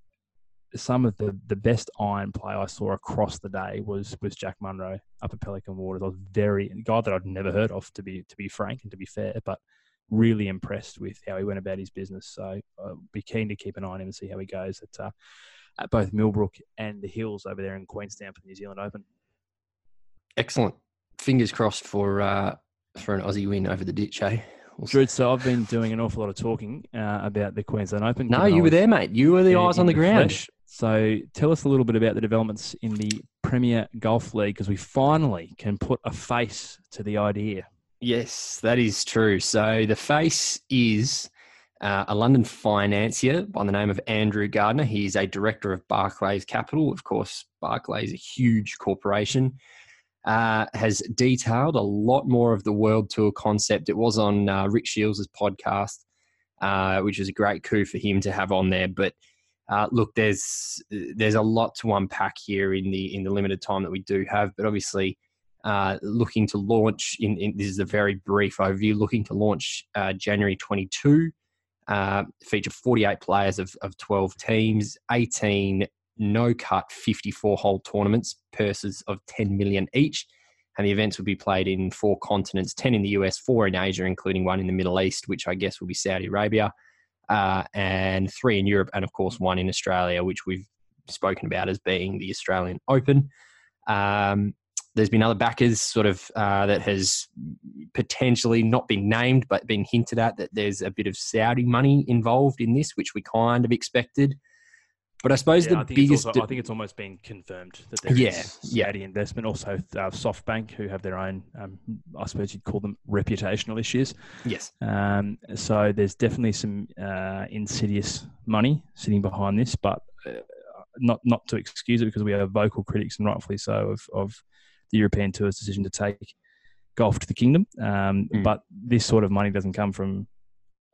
some of the, the best iron play I saw across the day was was Jack Munro up at Pelican Waters. I was very a guy that I'd never heard of to be to be frank and to be fair, but really impressed with how he went about his business. So I'll be keen to keep an eye on him and see how he goes at, uh, at both Millbrook and the Hills over there in Queenstown for the New Zealand Open. Excellent. Fingers crossed for uh, for an Aussie win over the ditch, eh? Drew, so I've been doing an awful lot of talking uh, about the Queensland Open. No, you were there, mate. You were the eyes on the, the ground. Flesh. So tell us a little bit about the developments in the Premier Golf League because we finally can put a face to the idea. Yes, that is true. So the face is uh, a London financier by the name of Andrew Gardiner. He's a director of Barclays Capital. Of course, Barclays, a huge corporation, uh, has detailed a lot more of the World Tour concept. It was on uh, Rick Shields' podcast, uh, which was a great coup for him to have on there. But uh, look, there's there's a lot to unpack here in the in the limited time that we do have. But obviously, uh, looking to launch in, in, this is a very brief overview. Looking to launch uh, January 22. Uh, feature 48 players of, of 12 teams, 18 no cut 54 hole tournaments, purses of 10 million each. And the events will be played in four continents 10 in the US, four in Asia, including one in the Middle East, which I guess will be Saudi Arabia, uh, and three in Europe, and of course, one in Australia, which we've spoken about as being the Australian Open. Um, there's been other backers sort of uh, that has potentially not been named but been hinted at that there's a bit of Saudi money involved in this, which we kind of expected. But I suppose yeah, the I biggest. Also, I think it's almost been confirmed that there yeah, is Saudi yeah. investment. Also, uh, SoftBank, who have their own, um, I suppose you'd call them reputational issues. Yes. Um, so there's definitely some uh, insidious money sitting behind this, but uh, not not to excuse it because we are vocal critics and rightfully so of of the European Tour's decision to take golf to the kingdom. Um, mm. But this sort of money doesn't come from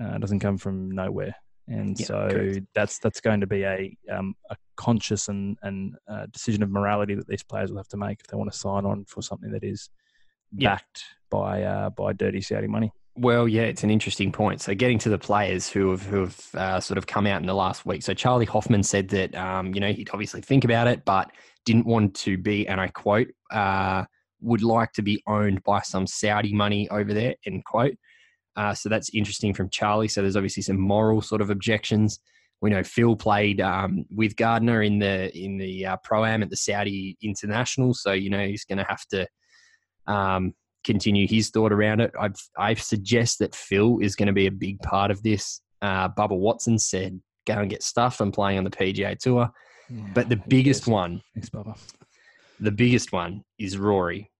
uh, doesn't come from nowhere, and yeah, so correct. that's that's going to be a um, a conscious and and uh, decision of morality that these players will have to make if they want to sign on for something that is backed by uh, by dirty Saudi money. Well, yeah, it's an interesting point. So, getting to the players who have who have uh, sort of come out in the last week. So, Charlie Hoffman said that um, you know he'd obviously think about it, but didn't want to be, and I quote, uh, would like to be owned by some Saudi money over there, end quote. Uh, so that's interesting from Charlie. So there's obviously some moral sort of objections. We know Phil played um, with Gardiner in the in the uh, pro am at the Saudi International, so you know he's going to have to um, continue his thought around it. I've I suggest that Phil is going to be a big part of this. Uh, Bubba Watson said, "Go and get stuff." I'm playing on the PGA Tour. Yeah, but the biggest one, Thanks, Bubba. the biggest one is Rory.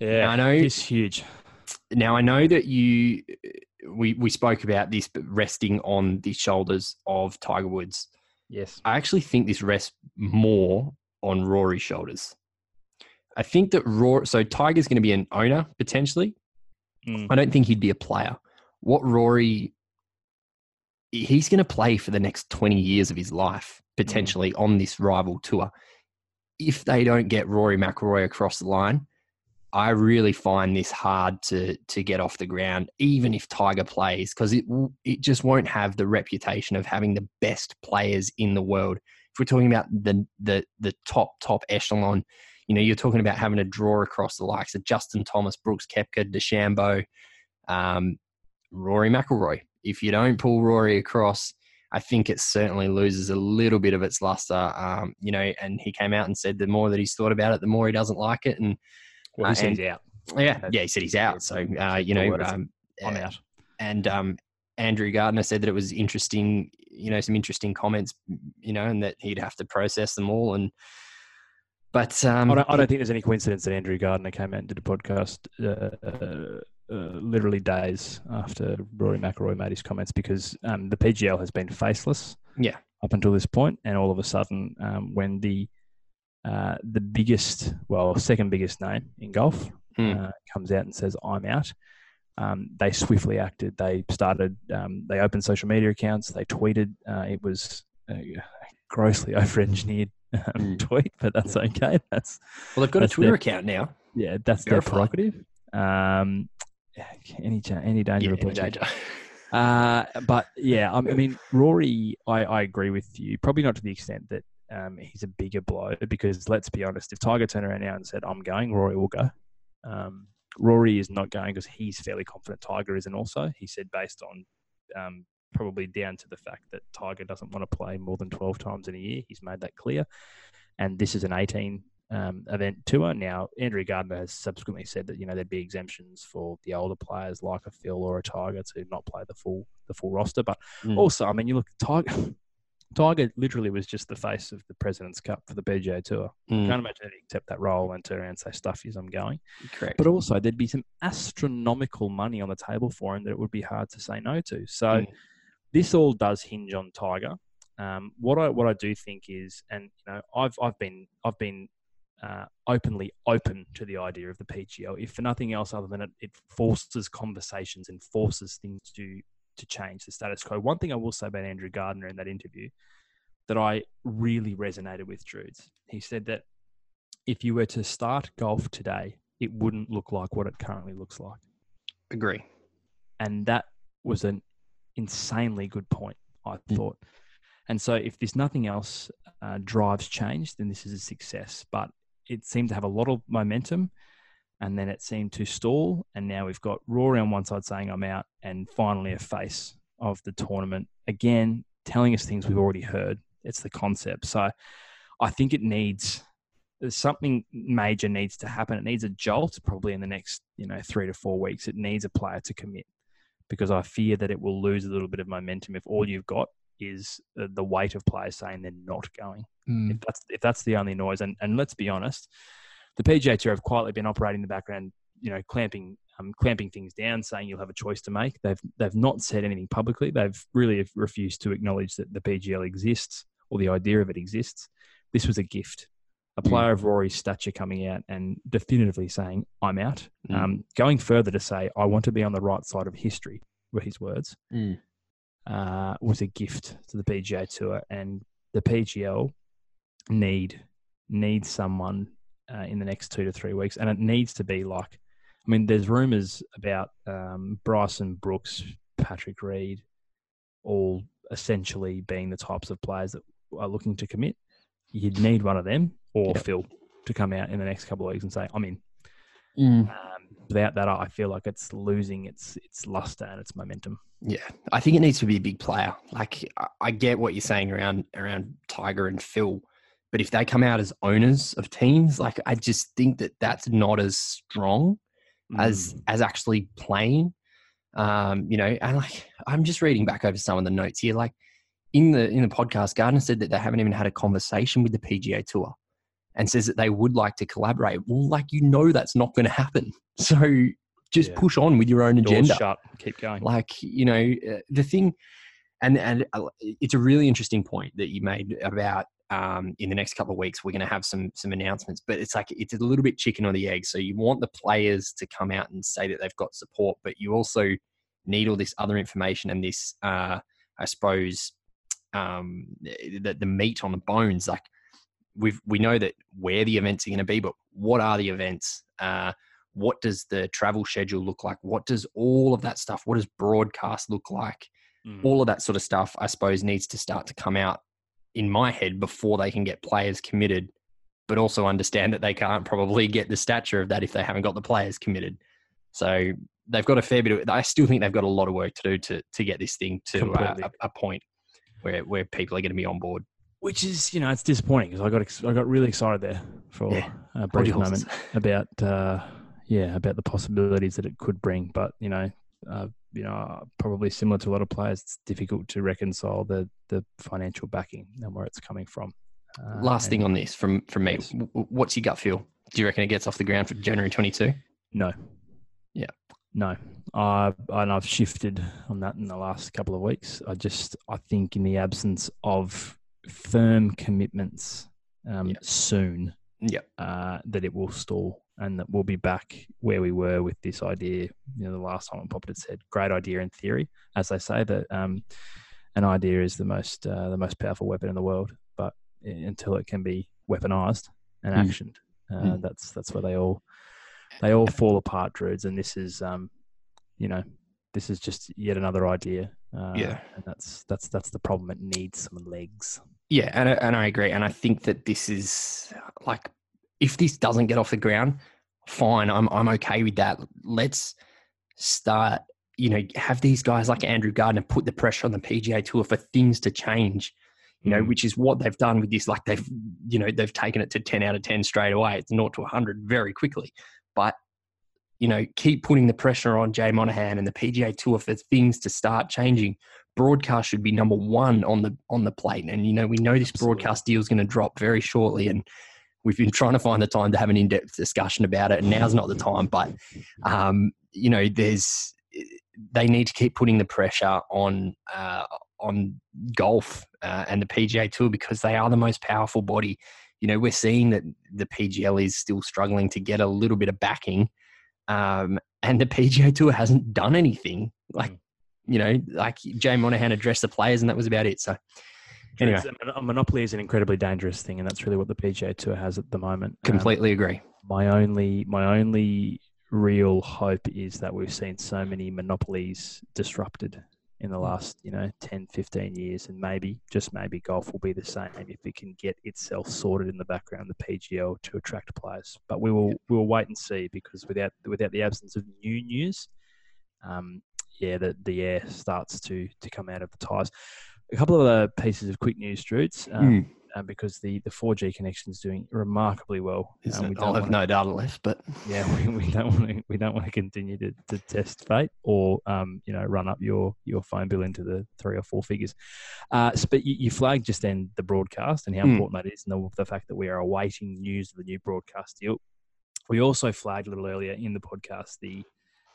Yeah, now, I know he's huge. Now I know that you we we spoke about this, but resting on the shoulders of Tiger Woods. Yes, I actually think this rests more on Rory's shoulders. I think that Rory. So Tiger's going to be an owner potentially. Mm. I don't think he'd be a player. what Rory he's going to play for the next 20 years of his life potentially mm. on this rival tour. If they don't get Rory McIlroy across the line, I really find this hard to to get off the ground, even if Tiger plays, because it it just won't have the reputation of having the best players in the world. If we're talking about the the the top top echelon, you know, you're talking about having to draw across the likes of Justin Thomas, Brooks Koepka, DeChambeau, um, Rory McIlroy. If you don't pull Rory across, I think it certainly loses a little bit of its luster. Um, you know, and he came out and said the more that he's thought about it, the more he doesn't like it. And well, he uh, said and, he's out. Yeah, yeah, he said he's out. So uh, you know, um, I'm out. And um, Andrew Gardiner said that it was interesting. You know, some interesting comments. You know, and that he'd have to process them all and. But um, I, don't, I, don't, think there's any coincidence that Andrew Gardiner came out and did a podcast uh, uh, literally days after Rory McIlroy made his comments because um, the PGL has been faceless. Yeah. Up until this point, and all of a sudden, um, when the uh, the biggest, well, second biggest name in golf hmm. uh, comes out and says, "I'm out," um, they swiftly acted. They started. Um, they opened social media accounts. They tweeted. Uh, it was a grossly over-engineered um, mm. tweet, but that's okay. That's well, they've got a Twitter their, account now. Yeah, that's Verified. their prerogative. Um, any any danger yeah, any danger. Uh, but yeah, I, mean, Rory, I, I agree with you. Probably not to the extent that um, he's a bigger blow because let's be honest, if Tiger turned around now and said, I'm going, Rory will go. Um, Rory is not going because he's fairly confident Tiger isn't also. He said based on um, probably down to the fact that Tiger doesn't want to play more than 12 times in a year. He's made that clear. And this is an 18 um, event tour. Now, Andrew Gardiner has subsequently said that you know there'd be exemptions for the older players like a Phil or a Tiger to not play the full the full roster. But mm. also, I mean, you look Tiger. Tiger literally was just the face of the President's Cup for the PGA Tour. Mm. Can't imagine he'd accept that role and turn around and say, "Stuff you, I'm going." Correct. But also, there'd be some astronomical money on the table for him that it would be hard to say no to. So, mm. this all does hinge on Tiger. Um, what I what I do think is, and you know, I've I've been I've been uh, openly open to the idea of the PGL, if for nothing else other than it, it forces conversations and forces things to to change the status quo. One thing I will say about Andrew Gardiner in that interview that I really resonated with, Drudes, he said that if you were to start golf today, it wouldn't look like what it currently looks like. Agree. And that was an insanely good point, I mm. thought. And so, if there's nothing else uh, drives change, then this is a success. But it seemed to have a lot of momentum and then it seemed to stall. And now we've got Rory on one side saying I'm out, and finally a face of the tournament again telling us things we've already heard. It's the concept. So I think it needs something major needs to happen. It needs a jolt probably in the next you know three to four weeks. It needs a player to commit because I fear that it will lose a little bit of momentum if all you've got is uh, the weight of players saying they're not going. Mm. If that's if that's the only noise, and and let's be honest, the PGA Tour have quietly been operating in the background, you know, clamping um, clamping things down, saying you'll have a choice to make. They've they've not said anything publicly. They've really refused to acknowledge that the PGL exists or the idea of it exists. This was a gift. A mm. player mm. of Rory's stature coming out and definitively saying, "I'm out." Mm. Um, going further to say, "I want to be on the right side of history," were his words. Mm. Uh, was a gift to the PGA Tour, and the PGL need need someone uh, in the next two to three weeks, and it needs to be like, I mean, there's rumors about um, Bryson Brooks, Patrick Reed, all essentially being the types of players that are looking to commit. You'd need one of them or yep. Phil to come out in the next couple of weeks and say, "I'm in." Mm. Um, without that, I feel like it's losing its its luster and its momentum. Yeah, I think it needs to be a big player. Like I get what you're saying around around Tiger and Phil, but if they come out as owners of teams, like I just think that that's not as strong mm. as as actually playing. Um, you know, and like I'm just reading back over some of the notes here. Like in the in the podcast, Gardiner said that they haven't even had a conversation with the PGA Tour, and says that they would like to collaborate. Well, like you know, that's not going to happen. So just yeah. push on with your own agenda. Doors shut. Keep going. Like you know, uh, the thing, and and uh, it's a really interesting point that you made about um, in the next couple of weeks we're going to have some some announcements but it's like it's a little bit chicken or the egg so you want the players to come out and say that they've got support but you also need all this other information and this, uh, I suppose, um, the, the meat on the bones. Like we we know that where the events are going to be, but what are the events? Uh, what does the travel schedule look like? What does all of that stuff? What does broadcast look like? Mm. All of that sort of stuff, I suppose, needs to start to come out in my head before they can get players committed, but also understand that they can't probably get the stature of that if they haven't got the players committed. So they've got a fair bit of. I still think they've got a lot of work to do to to get this thing to uh, a, a, point where where people are going to be on board. Which is, you know, it's disappointing because I got I got really excited there for yeah. a brief moment about uh, yeah about the possibilities that it could bring, but you know. Uh, you know, probably similar to a lot of players, it's difficult to reconcile the the financial backing and where it's coming from. Uh, Last thing on this from from me, yes. what's your gut feel? Do you reckon it gets off the ground for January twenty two? No. Yeah. No, I and I've shifted on that in the last couple of weeks. I just I think in the absence of firm commitments um, yep. soon, yep. Uh, that it will stall and that we'll be back where we were with this idea. You know, the last time I popped it said, "Great idea in theory," as they say that um, an idea is the most uh, the most powerful weapon in the world, but until it can be weaponized and mm. actioned, uh, mm. that's that's where they all they all fall apart, Drudes. And this is, um, you know, this is just yet another idea. Uh, yeah, and that's that's that's the problem. It needs some legs. Yeah, and and I agree. And I think that this is like, if this doesn't get off the ground, fine. I'm I'm okay with that. Let's start. You know, have these guys like Andrew Gardiner put the pressure on the PGA Tour for things to change you know, mm. which is what they've done with this. Like they've, you know, they've taken it to 10 out of 10 straight away. It's not to 100 very quickly. But you know, keep putting the pressure on Jay Monahan and the PGA Tour for things to start changing. Broadcast should be number one on the on the plate, and you know we know this broadcast deal is going to drop very shortly, and we've been trying to find the time to have an in-depth discussion about it, and now's not the time. But um, you know, there's they need to keep putting the pressure on uh, on golf uh, and the PGA Tour because they are the most powerful body you know, we're seeing that the PGL is still struggling to get a little bit of backing. Um, and the PGA Tour hasn't done anything. Like, mm. you know, like Jay Monahan addressed the players, and that was about it. So, anyway, a monopoly is an incredibly dangerous thing, and that's really what the PGA Tour has at the moment. Completely um, agree. My only, my only real hope is that we've seen so many monopolies disrupted in the last, you know, 10, 15 years. And maybe, just maybe, golf will be the same if it can get itself sorted in the background, the PGL, to attract players. But we will we will wait and see because without without the absence of new news, um, yeah, the, the air starts to to come out of the tires. A couple of other pieces of quick news, Drudes. Um, mm uh, because the, the 4G connection is doing remarkably well. Um, we I'll have no data left, but yeah, we, we don't want to we don't want to continue to, to test fate or um, you know run up your your phone bill into the three or four figures. Uh, so, but you, you, flagged just then the broadcast and how mm. important that is, and the, the fact that we are awaiting news of the new broadcast deal. We also flagged a little earlier in the podcast the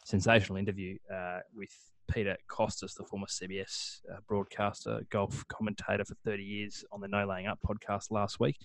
sensational interview uh, with Peter Kostis, the former CBS uh, broadcaster, golf commentator for 30 years on the No Laying Up podcast last week.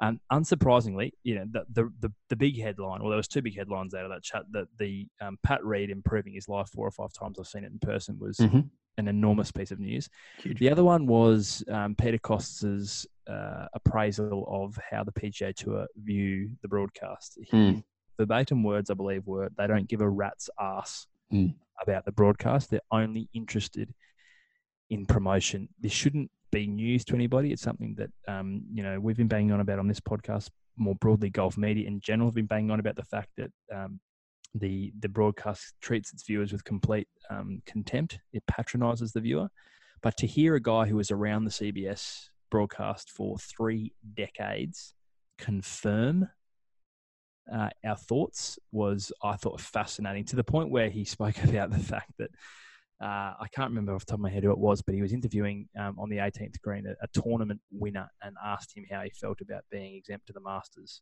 And unsurprisingly, you know, the, the, the, the, big headline, well, there was two big headlines out of that chat, that the um, Pat Reed improving his life four or five times I've seen it in person was mm-hmm. an enormous piece of news. Huge. The other one was um, Peter Kostis' uh, appraisal of how the PGA Tour view the broadcast. Mm. Verbatim words, I believe, were they don't give a rat's ass mm about the broadcast. They're only interested in promotion. This shouldn't be news to anybody. It's something that um, you know we've been banging on about on this podcast. More broadly, golf media in general have been banging on about the fact that um, the the broadcast treats its viewers with complete um, contempt. It patronises the viewer. But to hear a guy who was around the CBS broadcast for three decades confirm uh, our thoughts was I thought fascinating to the point where he spoke about the fact that uh, I can't remember off the top of my head who it was, but he was interviewing um, on the 18th green a, a, tournament winner and asked him how he felt about being exempt to the Masters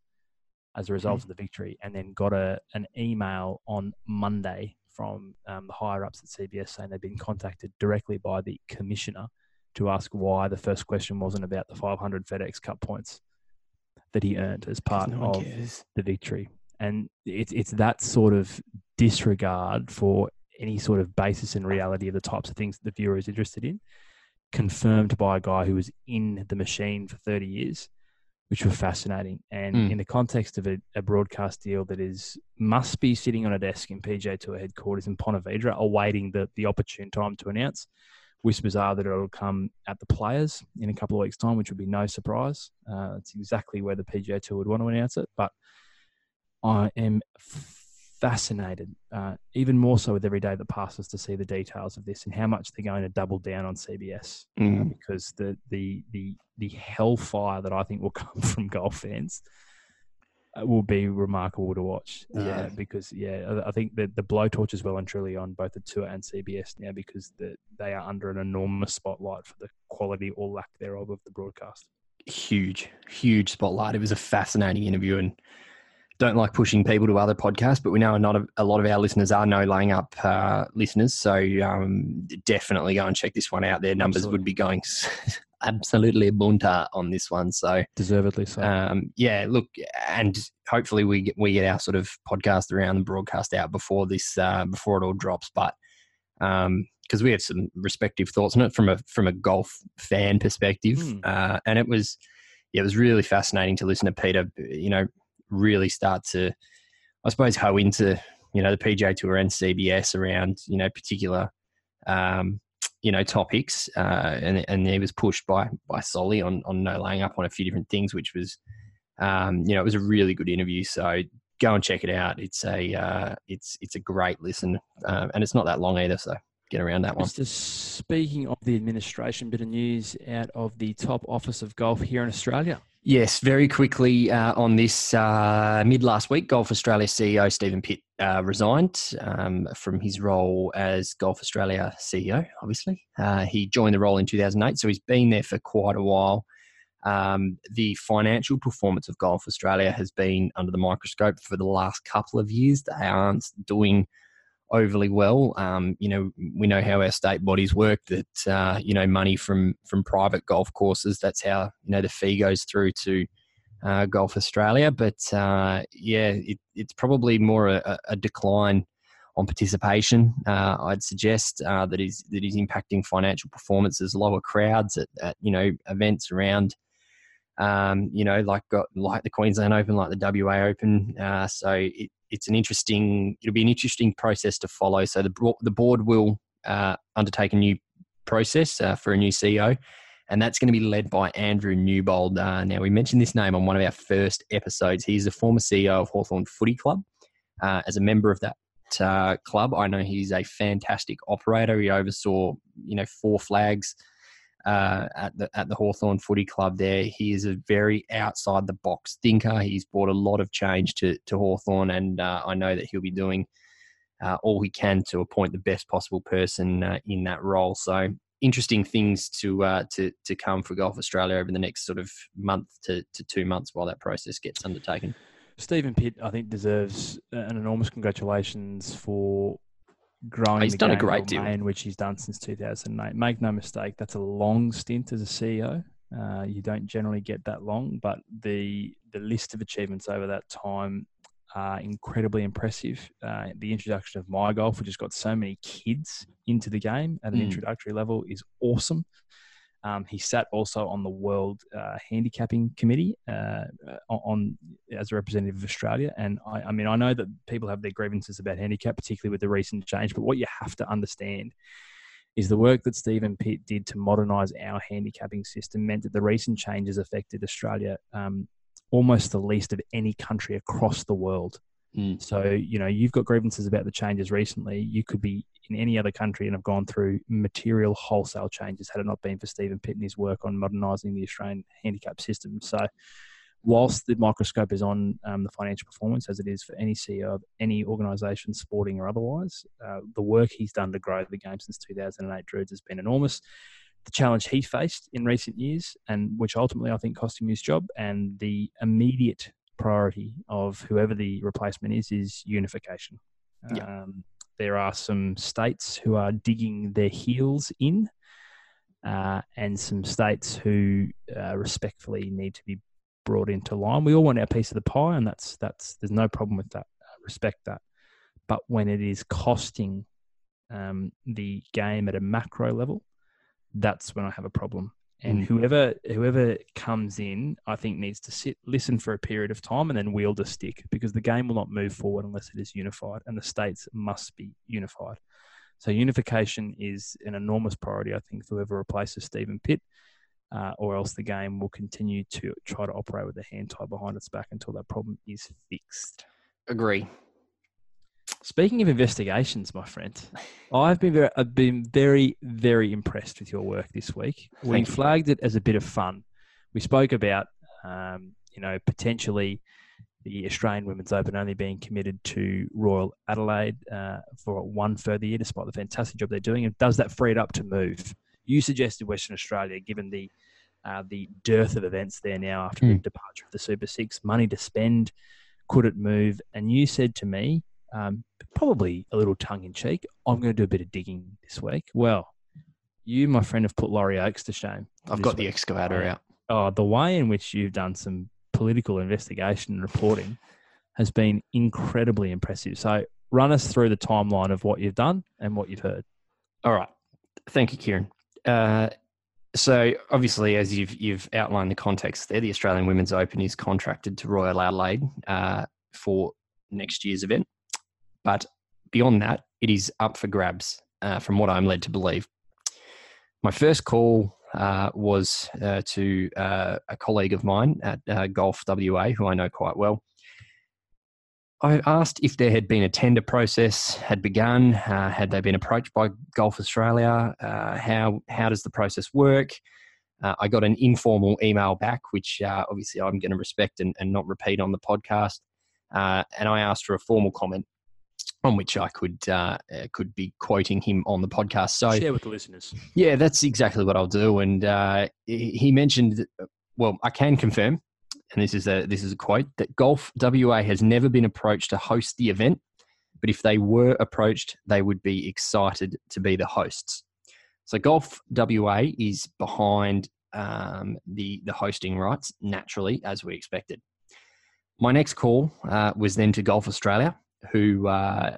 as a result mm-hmm. of the victory, and then got a an email on Monday from um, the higher ups at CBS saying they'd been contacted directly by the commissioner to ask why the first question wasn't about the 500 FedEx Cup points that he earned as part no of cares. the victory. And it's it's that sort of disregard for any sort of basis in reality of the types of things that the viewer is interested in, confirmed by a guy who was in the machine for 30 years, which were fascinating. And Mm. in the context of a, a broadcast deal that is must be sitting on a desk in PJ Tour headquarters in Ponte Vedra, awaiting the, the opportune time to announce. Whispers are that it'll come at the players in a couple of weeks' time, which would be no surprise. Uh, it's exactly where the PGA Tour would want to announce it. But I am fascinated, uh, even more so with every day that passes, to see the details of this and how much they're going to double down on CBS uh, Mm. because the the the the hellfire that I think will come from golf fans uh, will be remarkable to watch. Uh, Yeah. because yeah, I, think that the blowtorch is well and truly on both the tour and CBS now because the, they are under an enormous spotlight for the quality or lack thereof of the broadcast. huge, huge spotlight. It was a fascinating interview, and don't like pushing people to other podcasts, but we know not a, a lot of our listeners are no laying up uh, listeners, so um, definitely go and check this one out. Their numbers Absolutely. would be going absolutely bunter on this one. So Deservedly so. um, yeah, look, and hopefully we get we get our sort of podcast around the broadcast out before this uh, before it all drops. But because we had some respective thoughts on it from a from a golf fan perspective, Hmm. uh, and it was yeah, it was really fascinating to listen to Peter. You know, really start to, I suppose, hoe into you know the PGA Tour and CBS around you know particular. Um, you know topics, uh, and and he was pushed by by Soly on on no laying up on a few different things, which was, um, you know, it was a really good interview. So go and check it out. It's a uh, it's it's a great listen, um, and it's not that long either. So get around that one. Just speaking of the administration, bit of news out of the top office of golf here in Australia. Yes, very quickly uh, on this uh, mid last week, Golf Australia CEO Stephen Pitt uh, resigned um, from his role as Golf Australia CEO. Obviously, uh, he joined the role in 2008, so he's been there for quite a while. Um, the financial performance of Golf Australia has been under the microscope for the last couple of years. They aren't doing overly well. Um, you know, we know how our state bodies work. That uh, you know, money from from private golf courses. That's how you know the fee goes through to uh, Golf Australia. But uh, yeah, it, it's probably more a, a decline on participation. Uh, I'd suggest uh, that is that is impacting financial performances. Lower crowds at, at you know events around. Um, you know, like got like the Queensland Open, like the WA Open. Uh, so it, it's an interesting. It'll be an interesting process to follow. So the the board will uh, undertake a new process uh, for a new CEO, and that's going to be led by Andrew Newbold. Uh, now we mentioned this name on one of our first episodes. He's a former CEO of Hawthorn Footy Club. Uh, as a member of that uh, club, I know he's a fantastic operator. He oversaw you know four flags uh, at the at the Hawthorn Footy Club. There, he is a very outside the box thinker. He's brought a lot of change to to Hawthorn, and uh, I know that he'll be doing uh, all he can to appoint the best possible person uh, in that role. So interesting things to uh, to to come for Golf Australia over the next sort of month to, to two months while that process gets undertaken. Stephen Pitt, I think, deserves an enormous congratulations for growing. He's the done a great deal. in which he's done since 2008. Make no mistake, that's a long stint as a CEO. Uh, you don't generally get that long, but the the list of achievements over that time are incredibly impressive. Uh, the introduction of My Golf, which has got so many kids into the game at an Mm. introductory level, is awesome. Um, he sat also on the World uh, Handicapping Committee uh, on, as a representative of Australia, and I, I mean I know that people have their grievances about handicap, particularly with the recent change. But what you have to understand is the work that Stephen Pitt did to modernise our handicapping system meant that the recent changes affected Australia um, almost the least of any country across the world. Mm. So, you know, you've got grievances about the changes recently. You could be in any other country and have gone through material wholesale changes had it not been for Stephen Pitt and his work on modernising the Australian handicap system. So, whilst the microscope is on um, the financial performance, as it is for any CEO of any organisation, sporting or otherwise, uh, the work he's done to grow the game since 2008 Drudes has been enormous. The challenge he faced in recent years, and which ultimately I think cost him his job, and the immediate priority of whoever the replacement is, is unification. Yeah. Um, there are some states who are digging their heels in, uh, and some states who uh, respectfully need to be brought into line. We all want our piece of the pie, and that's that's there's no problem with that. Uh, respect that. But when it is costing um, the game at a macro level, that's when I have a problem. And Mm. whoever whoever comes in, I think needs to sit, listen for a period of time, and then wield a stick because the game will not move forward unless it is unified, and the states must be unified. So unification is an enormous priority, I think, for whoever replaces Stephen Pitt, uh, or else the game will continue to try to operate with a hand tied behind its back until that problem is fixed. Agree. Speaking of investigations, my friend, I've been very, I've been very, very impressed with your work this week. we Thank you. flagged it as a bit of fun. We spoke about, um, you know, potentially the Australian Women's Open only being committed to Royal Adelaide uh, for one further year, despite the fantastic job they're doing. And does that free it up to move? You suggested Western Australia, given the uh, the dearth of events there now after the Hmm. departure of the Super Six, money to spend, could it move? And you said to me, um, probably a little tongue in cheek, I'm going to do a bit of digging this week. Well, you, my friend, have put Laurie Oakes to shame. I've got the excavator out. Oh, the way in which you've done some political investigation and reporting has been incredibly impressive. So, run us through the timeline of what you've done and what you've heard. All right. Thank you, Kieran. Uh, so obviously, as you've you've outlined the context there, the Australian Women's Open is contracted to Royal Adelaide uh, for next year's event. But beyond that, it is up for grabs, uh, from what I'm led to believe. My first call uh, was uh, to uh, a colleague of mine at uh, Golf WA, who I know quite well. I asked if there had been a tender process had begun. Uh, had they been approached by Golf Australia? How how does the process work? I got an informal email back, which obviously I'm going to respect and, and not repeat on the podcast. And I asked for a formal comment on which I could uh, uh, could be quoting him on the podcast. So Share with the listeners. yeah, that's exactly what I'll do. And uh, he he mentioned, well, I can confirm, and this is a this is a quote that Golf WA has never been approached to host the event, but if they were approached, they would be excited to be the hosts. So Golf WA is behind um, the the hosting rights naturally, as we expected. My next call uh, was then to Golf Australia, who uh,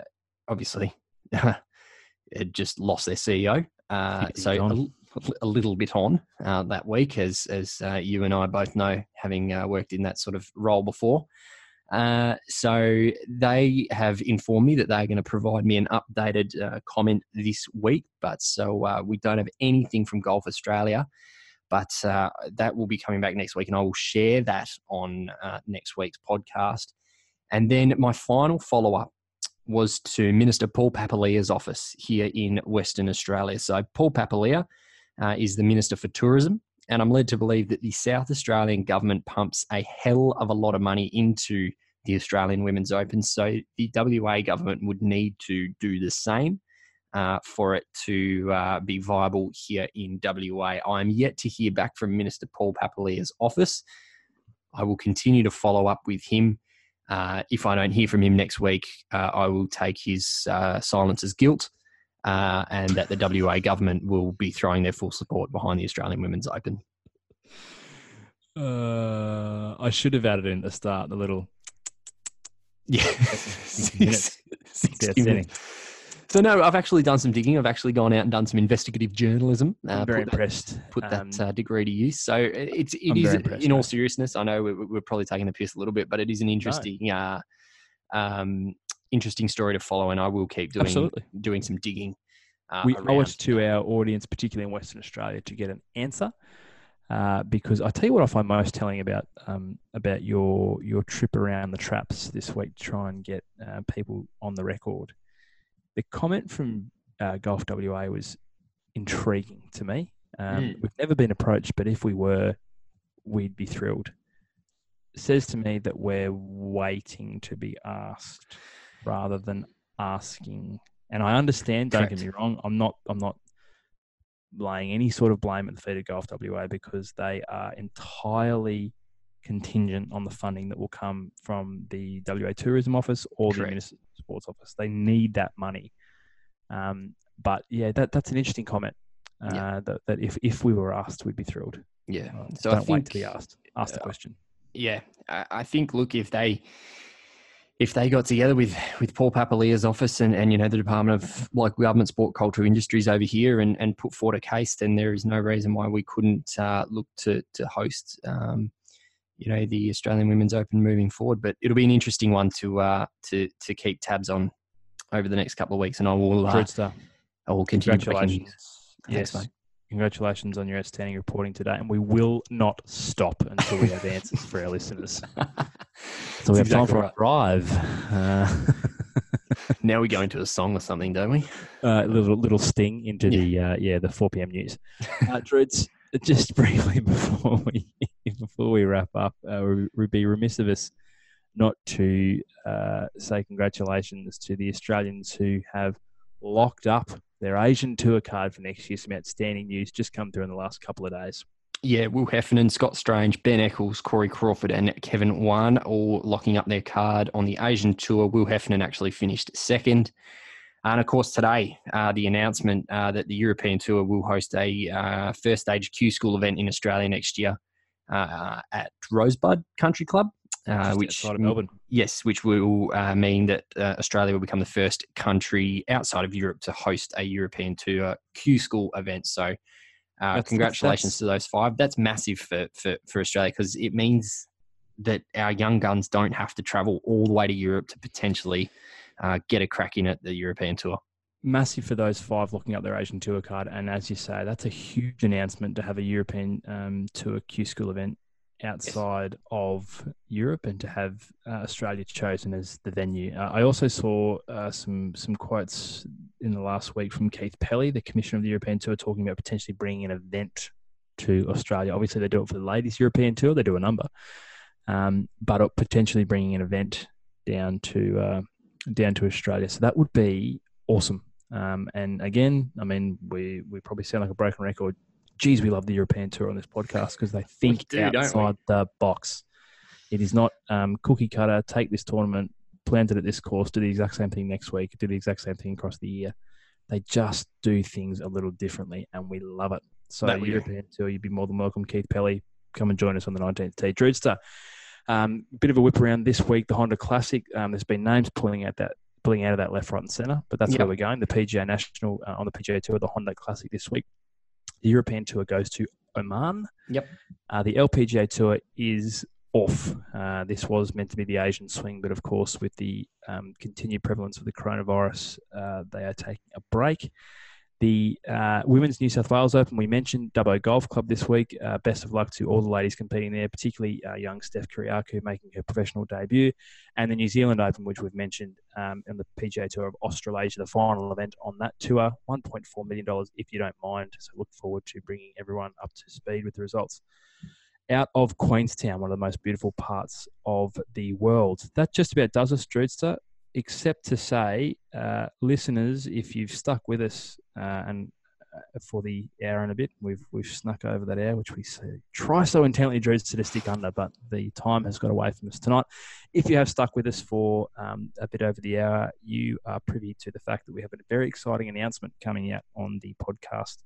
obviously had just lost their CEO. Uh, so a, a little bit on uh, that week, as as uh, you and I both know, having uh, worked in that sort of role before. Uh, so they have informed me that they're going to provide me an updated uh, comment this week, but so uh, we don't have anything from Golf Australia. But uh, that will be coming back next week, and I will share that on uh, next week's podcast. And then my final follow up was to Minister Paul Papalia's office here in Western Australia. So, Paul Papalia uh, is the Minister for Tourism, and I'm led to believe that the South Australian government pumps a hell of a lot of money into the Australian Women's Open. So, the WA government would need to do the same. Uh, for it to uh, be viable here in WA. I am yet to hear back from Minister Paul Papalia's office. I will continue to follow up with him uh, if I don't hear from him next week, uh, I will take his uh, silence as guilt, uh, and that the WA government will be throwing their full support behind the Australian Women's Open. Uh, I should have added in at the start the little. Yeah, minutes. Sixty outstanding. minutes. So no, I've actually done some digging. I've actually gone out and done some investigative journalism. I'm uh, very put that- impressed. put that Um, uh, degree to use. So it- it's it is in all seriousness. I know we're, we're probably taking the piss a little bit, but it is an interesting, uh, um, interesting story to follow, and I will keep doing Absolutely. doing some digging. Uh, we owe it to our audience, particularly in Western Australia, to get an answer. Uh, because I tell you what I find most telling about um, about your your trip around the traps this week to try and get uh, people on the record. The comment from uh, Golf WA was intriguing to me. Um, Mm. We've never been approached, but if we were, we'd be thrilled. It says to me that we're waiting to be asked rather than asking. And I understand. Don't get me wrong. I'm not. I'm not laying any sort of blame at the feet of Golf WA because they are entirely contingent on the funding that will come from the WA Tourism Office or the Correct. Municipal Sports Office. They need that money. Um, but yeah, that, that's an interesting comment. Uh, Yeah. that, that if, if we were asked, we'd be thrilled. Yeah. Uh, So don't I wait think to be asked. Ask the uh, question. yeah, I, I think look if they if they got together with with Paul Papalia's office and, and you know the Department of like Government Sport Culture Industries over here and, and put forward a case, then there is no reason why we couldn't uh, look to to host um, you know the Australian Women's Open moving forward. But it'll be an interesting one to uh, to to keep tabs on over the next couple of weeks, and I will uh, I will continue. Congratulations! Yes, Thanks, Congratulations on your outstanding reporting today, and we will not stop until we have answers for our listeners. so we have exactly time for right. a drive. Uh, now we go into a song or something, don't we? Uh, a little little sting into yeah. the uh, yeah the four pm news. Uh, Drudes, just briefly before we before we wrap up, uh, we'd be remiss of us not to uh, say congratulations to the Australians who have locked up their Asian tour card for next year. Some outstanding news just come through in the last couple of days. Yeah, Will Heffernan, Scott Strange, Ben Eccles, Corey Crawford, and Kevin Yuan all locking up their card on the Asian tour. Will Heffernan actually finished second. And of course, today, uh, the announcement uh, that the European Tour will host a uh, first stage Q School event in Australia next year uh, at Rosebud Country Club uh, which south of melbourne yes, which will uh, mean that uh, Australia will become the first country outside of Europe to host a European Tour Q School event. So, uh, that's, congratulations that's, to those five. That's massive for for, for Australia because it means that our young guns don't have to travel all the way to Europe to potentially uh, get a crack in at the European Tour massive for those five looking up their Asian Tour card. And as you say, that's a huge announcement to have a European um, Tour Q School event outside yes. of Europe and to have uh, Australia chosen as the venue. Uh, I also saw uh, some some quotes in the last week from Keith Pelley, the Commissioner of the European Tour, talking about potentially bringing an event to Australia. Obviously, they do it for the ladies' European Tour; they do a number, um, but potentially bringing an event down to uh, down to Australia. So that would be awesome. Um, and again, I mean, we we probably sound like a broken record geez, we love the European Tour on this podcast because they think do, outside the box. It is not um, cookie cutter. Take this tournament, plant it at this course, do the exact same thing next week, do the exact same thing across the year. They just do things a little differently, and we love it. So, that European Tour, you'd be more than welcome. Keith Pelley, come and join us on the 19th tee. Drewster, um, bit of a whip around this week. The Honda Classic. Um, there's been names pulling out that pulling out of that left, right, and centre, but that's yep. where we're going. The PGA National uh, on the PGA Tour, the Honda Classic this week. The European Tour goes to Oman. Yep. Uh, the LPGA Tour is off. Uh, this was meant to be the Asian swing, but of course, with the um, continued prevalence of the coronavirus, uh, they are taking a break. The uh, Women's New South Wales Open, we mentioned Dubbo Golf Club this week. Uh, best of luck to all the ladies competing there, particularly uh, young Steph Kyriacou making her professional debut. And the New Zealand Open, which we've mentioned um, in the PGA Tour of Australasia, the final event on that tour. $1.4 million if you don't mind. So look forward to bringing everyone up to speed with the results. Out of Queenstown, one of the most beautiful parts of the world. That just about does us, Drewster except to say, uh, listeners, if you've stuck with us uh, and uh, for the hour and a bit, we've we've snuck over that hour, which we try so intently, Drew, to stick under, but the time has got away from us tonight. If you have stuck with us for um, a bit over the hour, you are privy to the fact that we have a very exciting announcement coming out on the podcast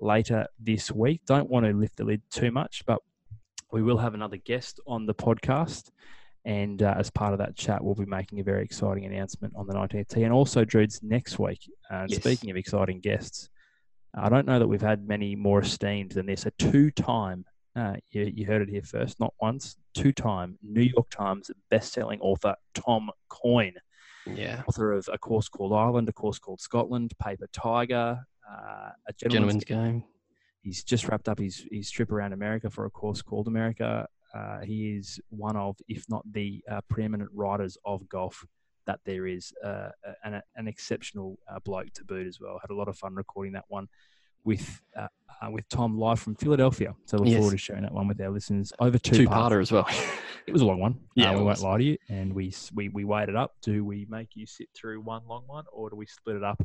later this week. Don't want to lift the lid too much, but we will have another guest on the podcast. And uh, as part of that chat, we'll be making a very exciting announcement on the 19th tee. And also, Drudes, next week, uh, yes. speaking of exciting guests, I don't know that we've had many more esteemed than this. A two time, uh, you, you, heard it here first, not once, two time New York Times best-selling author Tom Coyne. Yeah. Author of A Course Called Ireland, A Course Called Scotland, Paper Tiger, uh, A Gentleman's, Gentleman's Game. He's just wrapped up his, his trip around America for A Course Called America. Uh, he is one of, if not the uh, preeminent writers of golf that there is, uh, an, an, exceptional uh, bloke to boot as well. Had a lot of fun recording that one with uh, uh, with Tom live from Philadelphia. So look yes. forward to sharing that one with our listeners. Over two two parter as well. it was a long one. Yeah, we won't lie to you. And we we we weighed it up. Do we make you sit through one long one, or do we split it up?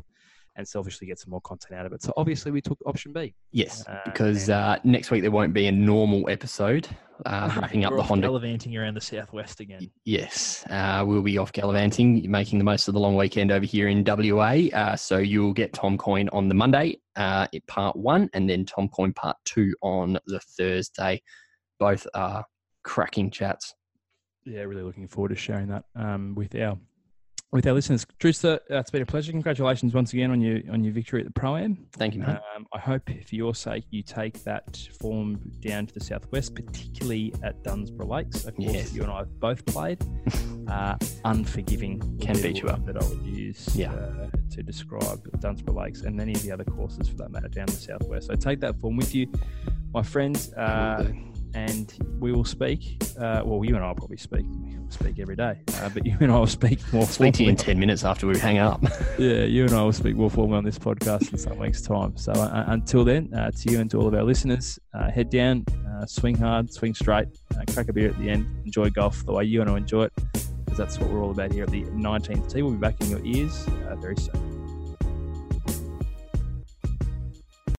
And selfishly get some more content out of it. So obviously we took option B. Yes, uh, because uh, next week there won't be a normal episode uh, wrapping up the Honda. Gallivanting around the southwest again. Yes, uh, we'll be off gallivanting, making the most of the long weekend over here in WA. Uh, so you'll get Tom Coyne on the Monday, uh, part one, and then Tom Coyne part two on the Thursday. Both are cracking chats yeah, really looking forward to sharing that um, with our with our listeners. Drewster, uh, it's been a pleasure. Congratulations once again on your on your victory at the Pro Am. Thank you, man. Um, I hope for your sake you take that form down to the southwest, particularly at Dunsborough Lakes. Of course, Yes. you and I have both played. uh, unforgiving Can beat you up. that I would use Yeah. uh, to describe Dunsborough Lakes and many of the other courses for that matter down the southwest. So take that form with you, my friends. Uh, and we will speak. Uh, well, you and I will probably speak. We speak every day, uh, but you and I will speak more. Speak to you in 10 minutes after we hang up. Yeah, you and I will speak more formally on this podcast in some weeks' time. So uh, until then, uh, to you and to all of our listeners, uh, head down, uh, swing hard, swing straight, uh, crack a beer at the end, enjoy golf the way you want to enjoy it, because that's what we're all about here at the 19th tee. We'll be back in your ears uh, very soon.